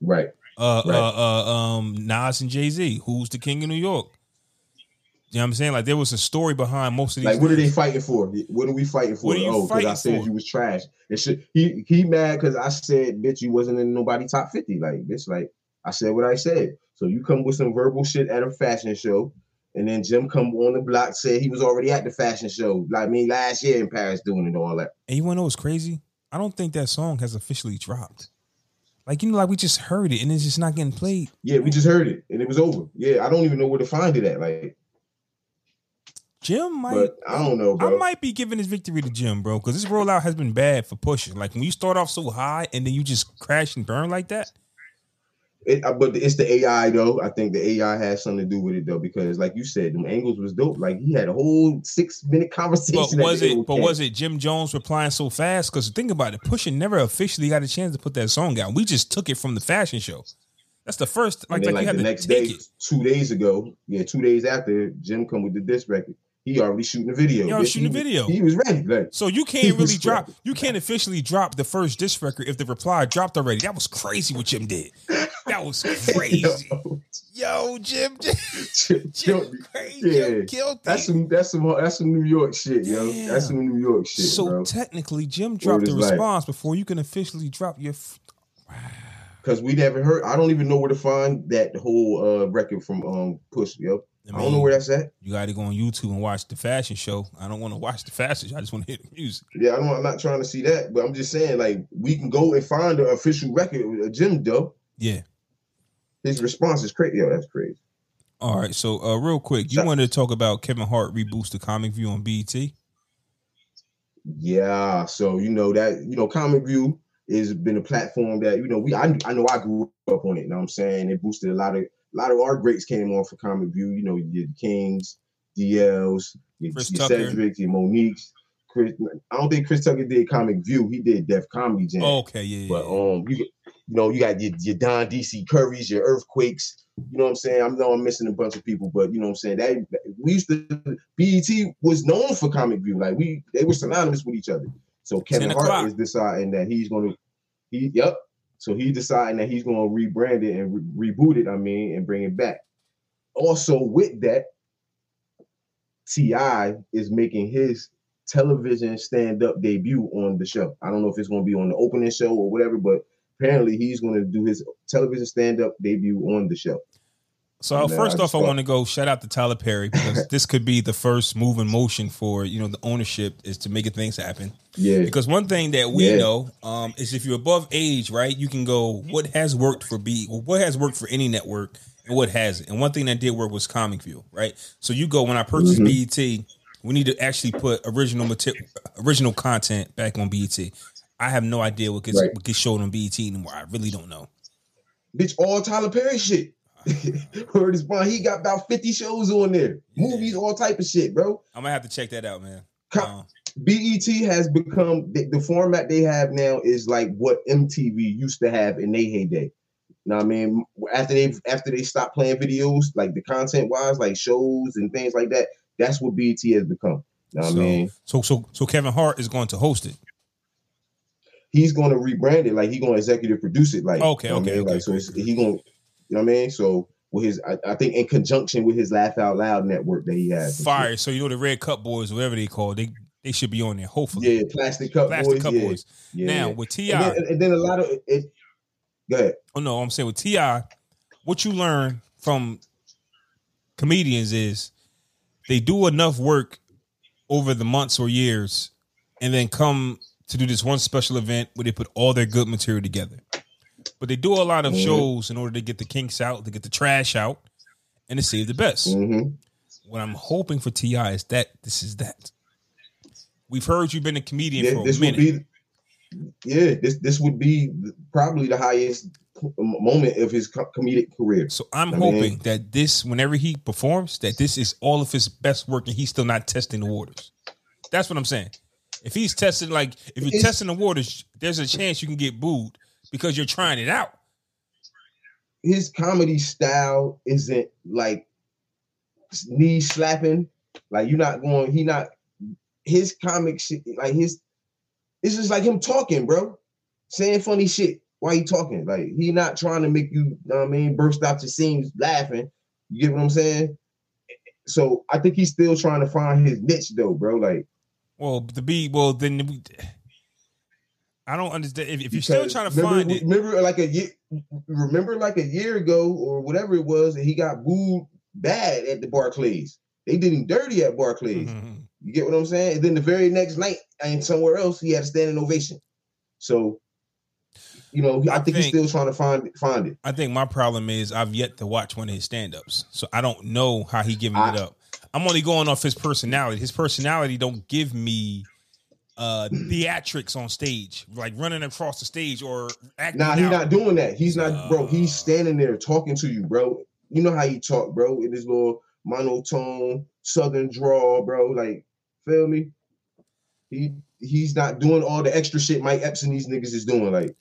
Right. uh, Right. uh, uh, um, Nas and Jay Z. Who's the king of New York? You know what I'm saying? Like there was a story behind most of these. Like, what are they fighting for? What are we fighting for? What are you oh, because I said for? you was trash. It should he he mad because I said, bitch, you wasn't in nobody top 50. Like, bitch, like I said what I said. So you come with some verbal shit at a fashion show, and then Jim come on the block said he was already at the fashion show, like me last year in Paris doing it all that. And you want to know what's crazy? I don't think that song has officially dropped. Like you know, like we just heard it and it's just not getting played. Yeah, we just heard it and it was over. Yeah, I don't even know where to find it at. Like, Jim might. but I don't know, I might be giving this victory to Jim, bro, because this rollout has been bad for Pusha. Like when you start off so high and then you just crash and burn like that. It, uh, but it's the AI though. I think the AI has something to do with it though, because like you said, them angles was dope. Like he had a whole six minute conversation. But was it? But was it Jim Jones replying so fast? Because think about it, Pusha never officially got a chance to put that song out. We just took it from the fashion show. That's the first. Like, and then like, like, you the next day, it. two days ago, yeah, two days after Jim come with the disc record, he already shooting the video. He already shooting he the video. He was ready. Like So you can't really drop. You can't officially drop the first disc record if the reply dropped already. That was crazy what Jim did. That was crazy. Yo, Jim, Jim, Jim- Jim, Jim- crazy. yeah. Jim killed that's some that's some that's some New York shit, yo. That's some New York shit, So bro. technically, Jim dropped the response before you can officially drop your. F- Because we never heard. I don't even know where to find that whole uh record from um Push, yo. I, don't know where that's at. You got to go on YouTube and watch the fashion show. I don't want to watch the fashion show. I just want to hear the music. Yeah, I don't, I'm not trying to see that, but I'm just saying, like, we can go and find the official record of Jim, though. Yeah. His response is crazy. Yo, that's crazy. All right. So, uh, real quick, you wanted to talk about Kevin Hart reboots the comic view on BET? Yeah, so you know that you know Comic View has been a platform that you know we I, I know I grew up on it. You know what I'm saying it boosted a lot of a lot of our greats came on for Comic View. You know your Kings, DLs, your, Chris your Tucker. Cedric, your Mo'Nique's. Chris, I don't think Chris Tucker did Comic View. He did Def Comedy Jam. Okay. Yeah. yeah, But um, you you know you got your, your Don DC Currys, your Earthquakes. You know what I'm saying? I know I'm missing a bunch of people, but you know what I'm saying that we used to BET was known for Comic View. Like we they were synonymous with each other. So Kevin Hart is deciding that he's going to he yep. So he's deciding that he's going to rebrand it and re- reboot it. I mean, and bring it back. Also, with that, TI is making his television stand-up debut on the show. I don't know if it's going to be on the opening show or whatever, but apparently he's going to do his television stand-up debut on the show. So first off, I want to go shout out to Tyler Perry because this could be the first move in motion for you know the ownership is to making things happen. Yeah, Because one thing that we Yeah. know um, is if you're above age, right, you can go what has worked for B, what has worked for any network, and what hasn't. And one thing that did work was Comic View, right? So you go when I purchased BET, we need to actually put original material, original content back on BET. I have no idea what gets Right. what gets showed on BET anymore. I really don't know. bitch, all Tyler Perry shit. Word is bond. He got about 50 shows on there, Yeah. movies, all type of shit, bro. I'm gonna have to check that out, man. Um, BET has become the, the format they have now is like what MTV used to have in their heyday. You know what I mean? After they after they stopped playing videos, like the content wise, like shows and things like that, that's what BET has become. You know what so, I mean? so so so Kevin Hart is going to host it. He's going to rebrand it, like he's going to executive produce it, like Okay, you know what I okay, mean? okay, like so cool, it's, cool. he going, you know what I mean? So with his, I, I think in conjunction with his Laugh Out Loud network that he has. Fire. So you know the Red Cup Boys, whatever they call, they they should be on there. Hopefully, Yeah, Plastic Cup Plastic Boys. Cup yeah, Boys. yeah, now with TI, and, then, and then a lot of it. Go ahead. oh no, I'm saying with TI, what you learn from comedians is they do enough work over the months or years and then come to do this one special event where they put all their good material together. But they do a lot of Mhm. shows in order to get the kinks out, to get the trash out, and to save the best. hmm What I'm hoping for TI is that this is that. We've heard you've been a comedian Yeah, for a this would minute. be, yeah, this this would be probably the highest moment of his comedic career. So I'm I mean- hoping that this, whenever he performs, that this is all of his best work, and he's still not testing the waters. That's what I'm saying. If he's testing, like if you're testing the waters, there's a chance you can get booed because you're trying it out. His comedy style isn't like knee slapping. Like you're not going. He not his comic shit. Like his, it's just like him talking, bro, saying funny shit. Why he talking? Like he not trying to make you. know what I mean, burst out your seams laughing. You get what I'm saying? So I think he's still trying to find his niche, though, bro. Like Well, the be well, then we, I don't understand. If, if you're still trying to remember, find it, Remember, like a year, remember, like a year ago or whatever it was, and he got booed bad at the Barclays. They did him dirty at Barclays. Mhm. You get what I'm saying? And then the very next night, and somewhere else, he had a standing ovation. So, you know, I, I think, he's still trying to find it, find it. I think my problem is I've yet to watch one of his stand-ups, so I don't know how he giving I- it up. I'm only going off his personality. His personality don't give me uh theatrics on stage, like running across the stage or acting. Nah, he's not doing that. He's not, bro. He's Uh. standing there talking to you, bro. You know how he talk, bro, in his little monotone southern drawl, bro. Like, feel me? He he's not doing all the extra shit Mike Epps and these niggas is doing. Like,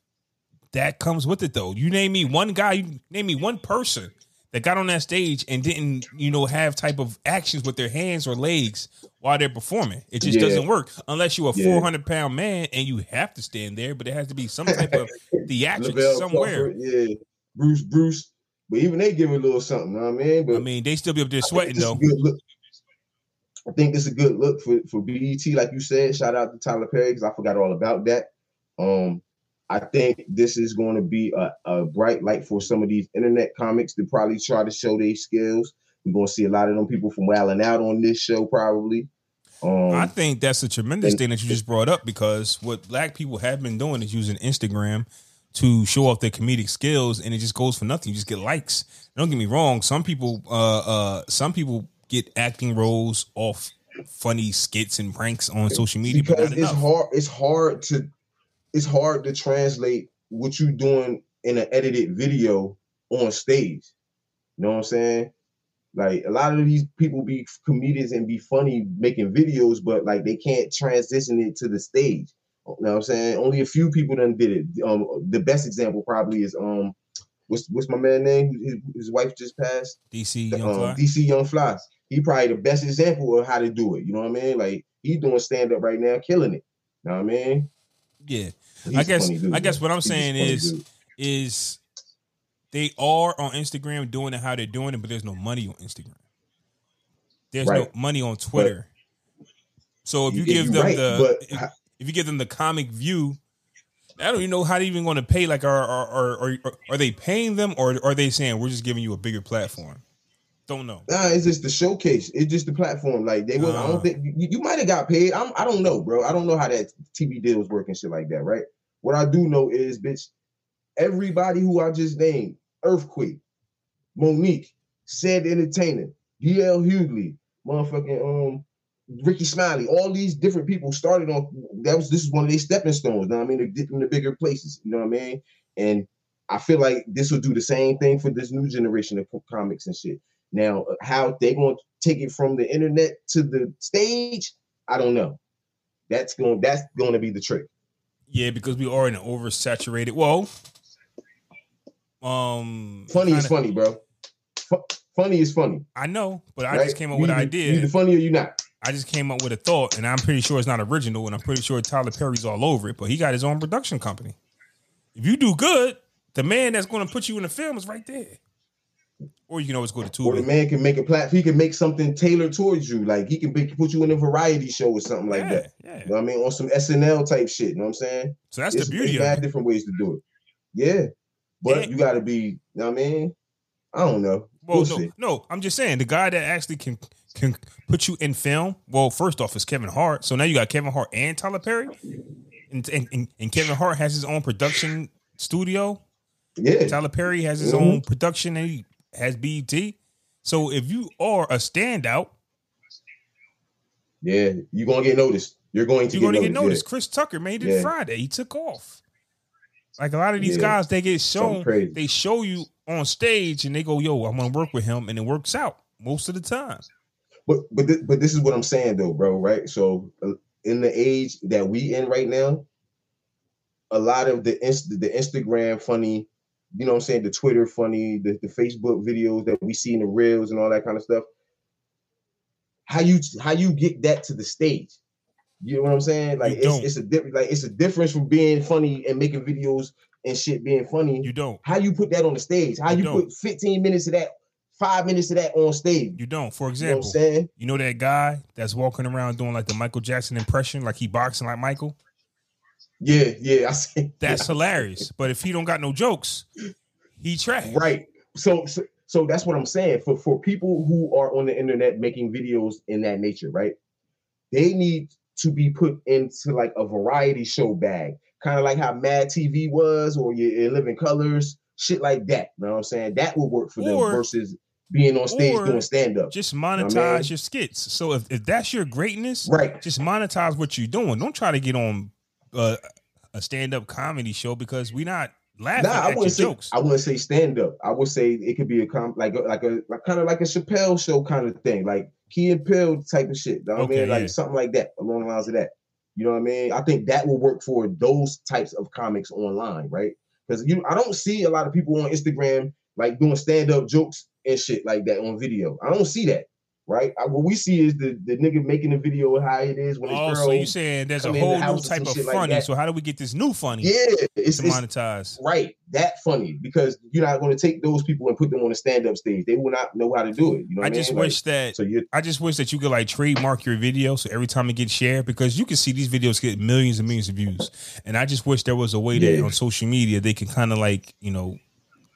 that comes with it though. You name me one guy, you name me one person that got on that stage and didn't, you know, have type of actions with their hands or legs while they're performing. It just Yeah. doesn't work unless you're a Yeah. 400 pound man and you have to stand there. But there has to be some type of theatrics somewhere. Crawford, yeah, Bruce, Bruce. But even they give me a little something. Know what I mean, but I mean, they still be up there sweating though. a good look. I think it's a good look for for BET, like you said. Shout out to Tyler Perry because I forgot all about that. Um, I think this is going to be a, a bright light for some of these internet comics to probably try to show their skills. We're going to see a lot of them people from Wild 'N Out on this show, probably. Um, I think that's a tremendous and- thing that you just brought up because what black people have been doing is using Instagram to show off their comedic skills, and it just goes for nothing. You just get likes. Don't get me wrong. Some people, uh, uh, some people get acting roles off funny skits and pranks on social media, because it's enough. hard. It's hard to it's hard to translate what you're doing in an edited video on stage. You know what I'm saying? Like a lot of these people be comedians and be funny making videos, but like they can't transition it to the stage. You know what I'm saying? Only a few people done did it. Um, the best example probably is um, what's what's my man name? His, his wife just passed. DC Um, Young Fly. DC Young Fly. He probably the best example of how to do it. You know what I mean? Like he's doing stand up right now, killing it. You know what I mean? Yeah, He's I guess. dude, I guess what I'm saying is, dude. is they are on Instagram doing it how they're doing it, but there's no money on Instagram. There's Right. no money on Twitter. so if you give them right, the if, how- if you give them the comic view, I don't even know how they even going to pay. Like, are are, are are are they paying them, or are they saying we're just giving you a bigger platform? Don't know. Nah, it's just the showcase. It's just the platform. Like they was. I don't think you, you might have got paid. I'm, I don't know, bro. I don't know how that TV deals work and shit like that. Right. What I do know is, bitch, everybody who I just named, Earthquake, Mo'Nique, said entertainer, DL Hughley, motherfucking um, Rickey Smiley, all these different people started on. That was this is one of their stepping stones. Know what I mean? Get in the bigger places. You know what I mean? And I feel like this will do the same thing for this new generation of comics and shit. Now, how they going to take it from the internet to the stage, I don't know. That's going. That's going to be the trick. Yeah, because we are in an oversaturated. Well, um, Funny is kinda- funny, bro. Fu- funny is funny. I know, but I right? just came up You with an either- You idea. either funny or you not. I just came up with a thought, and I'm pretty sure it's not original, and I'm pretty sure Tyler Perry's all over it. But he got his own production company. If you do good, the man that's going to put you in the film is right there. Or you can always go to Or the man can make a platform. He can make something tailored towards you. Like he can make, put you in a variety show or something like yeah, that. yeah. You know what I mean? On some SNL type shit. You know what I'm saying? So that's It's- the beauty There's of mad it. different ways to do it. Yeah. But Yeah. you gotta be, you know what I mean? I don't know. Well, We'll no, see. no. I'm just saying the guy that actually can can put you in film. Well, first off, is Kevin Hart. So now you got Kevin Hart and Tyler Perry, and and, and, and Kevin Hart has his own production studio. Yeah, Tyler Perry has his Mhm. own production and he has BET. So if you are a standout, yeah. You're gonna get noticed. You're going to you're get going to get noticed. noticed. Chris Tucker made it Yeah. Friday. He took off. Like a lot of these Yeah. guys, they get shown. They show you on stage and they go, "Yo, I'm to work with him," and it works out most of the time. But but thi- but this is what I'm saying though, bro. Right? So uh, in the age that we in right now, a lot of the inst- the Instagram funny, you know what I'm saying, the Twitter funny, the, the Facebook videos that we see in the reels and all that kind of stuff. How you how you get that to the stage? You know what I'm saying? Like it's, it's a different like it's a difference from being funny and making videos and shit being funny. You don't. how you put that on the stage? How You you, put 15 minutes of that, five minutes of that on stage? You don't. For You know what I'm example, saying? you know that guy that's walking around doing like the Michael Jackson impression, like he boxing like Michael. Yeah, yeah, I see. That's hilarious. But if he don't got no jokes, he trash. right. So, so, so that's what I'm saying. For for people who are on the internet making videos in that nature, right? They need to be put into like a variety show bag, kind of like how Mad TV was, or your, your Living Colors, shit like that. You know what I'm saying? That will work for Or- them versus being on stage doing stand up. Just I monetize mean- your skits. So if, if that's your greatness, Right. just monetize what you're doing. Don't try to get on uh, a stand up comedy show because we're not laughing Nah, I wouldn't say jokes. I wouldn't say stand up. I would say it could be a com like a, like a like kind of like a Chappelle show kind of thing, like Key and Peele type of shit. You know what Okay, I mean? Like yeah. something like that, along the lines of that. You know what I mean? I think that will work for those types of comics online, right? Because you, I don't see a lot of people on Instagram like doing stand up jokes and shit like that on video. I don't see that, right? I, what we see is the the nigga making the video how it is when his Oh, girl. so you saying there's a in the whole new type of shit like funny. so how do we get this new funny yeah, it's, to it's monetize? Right, that funny because you're not going to take those people and put them on a stand-up stage. They will not know how to do it. You know, I what just mean? Like, wish that so. You I just wish that you could like trademark your video so every time it gets shared because you can see these videos get millions and millions of views. And I just wish there was a way that Yeah. on social media they can kind of like, you know,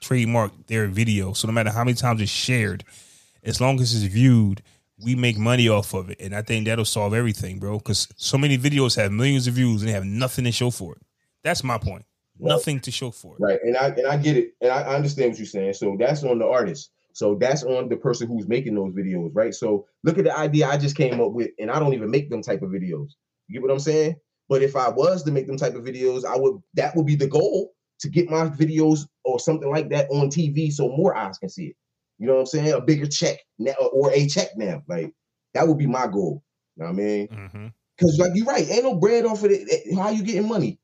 trademark their video. So no matter how many times it's shared, as long as it's viewed, we make money off of it. And I think that'll solve everything, bro. Because so many videos have millions of views and they have nothing to show for it. That's my point. Right. Nothing to show for it. right, and I and I get it, and I, I understand what you're saying. So that's on the artist. So that's on the person who's making those videos, right? So look at the idea I just came up with, and I don't even make them type of videos. You get what I'm saying? But if I was to make them type of videos, I would that would be the goal to get my videos or something like that on TV so more eyes can see it. You know what I'm saying? A bigger check now or a check now. Like that would be my goal. You know what I mean? hmm Cause like you're right, ain't no bread off of it. How you getting money?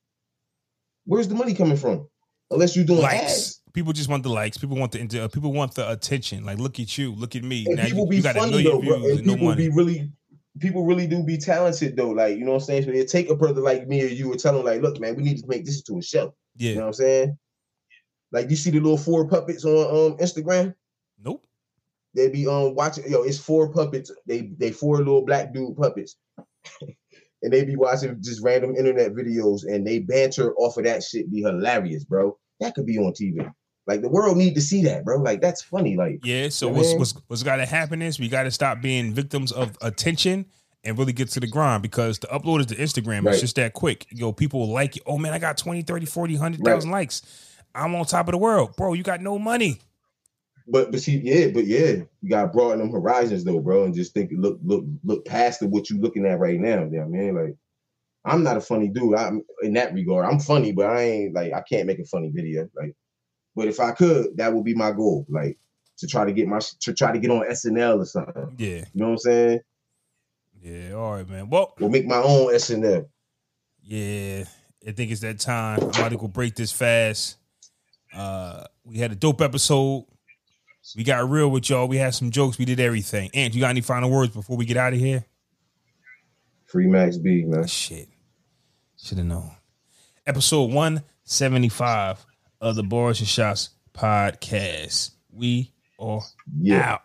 Where's the money coming from? Unless you're doing likes. ads. People just want the likes. People want the uh, people want the attention. Like, look at you, look at me. And now people you, be you got funny though, bro. And no people money. be really, people really do be talented though. Like you know what I'm saying. So they take a brother like me or you and tell him like, look, man, we need to make this into a show. You know yeah. what I'm saying? Like you see the little four puppets on um Instagram. Nope. They be um watching. Yo, it's four puppets. They they four little black dude puppets. and they be watching just random internet videos and they banter off of that shit be hilarious, bro. That could be on TV. Like the world need to see that, bro. Like that's funny. Like Yeah. So what's what's what's got to happen is we got to stop being victims of attention and really get to the grind because the upload is to Instagram. Right. It's just that quick. Yo, people like it. Oh man, I got 20, 30, 40, 100,000 likes. I'm on top of the world. Bro, you got no money. But but see, yeah, but yeah, you gotta broaden them horizons though, bro, and just think, look, look, look past the, what you're looking at right now. Yeah, man. Like, I'm not a funny dude. I'm in that regard. I'm funny, but I ain't like I can't make a funny video. Like, but if I could, that would be my goal. Like to try to get my to try to get on SNL or something. Yeah. You know what I'm saying? Yeah. All right, man. Well we'll make my own SNL. Yeah, I think it's that time. I'm about to go break this fast. Uh, we had a dope episode. We got real with y'all. We had some jokes. We did everything. Ant, you got any final words before we get out of here? Free Max B, man. Ah, shit. Should have known. Episode 175 of the Barz n Shotz podcast. We are Yeah. out.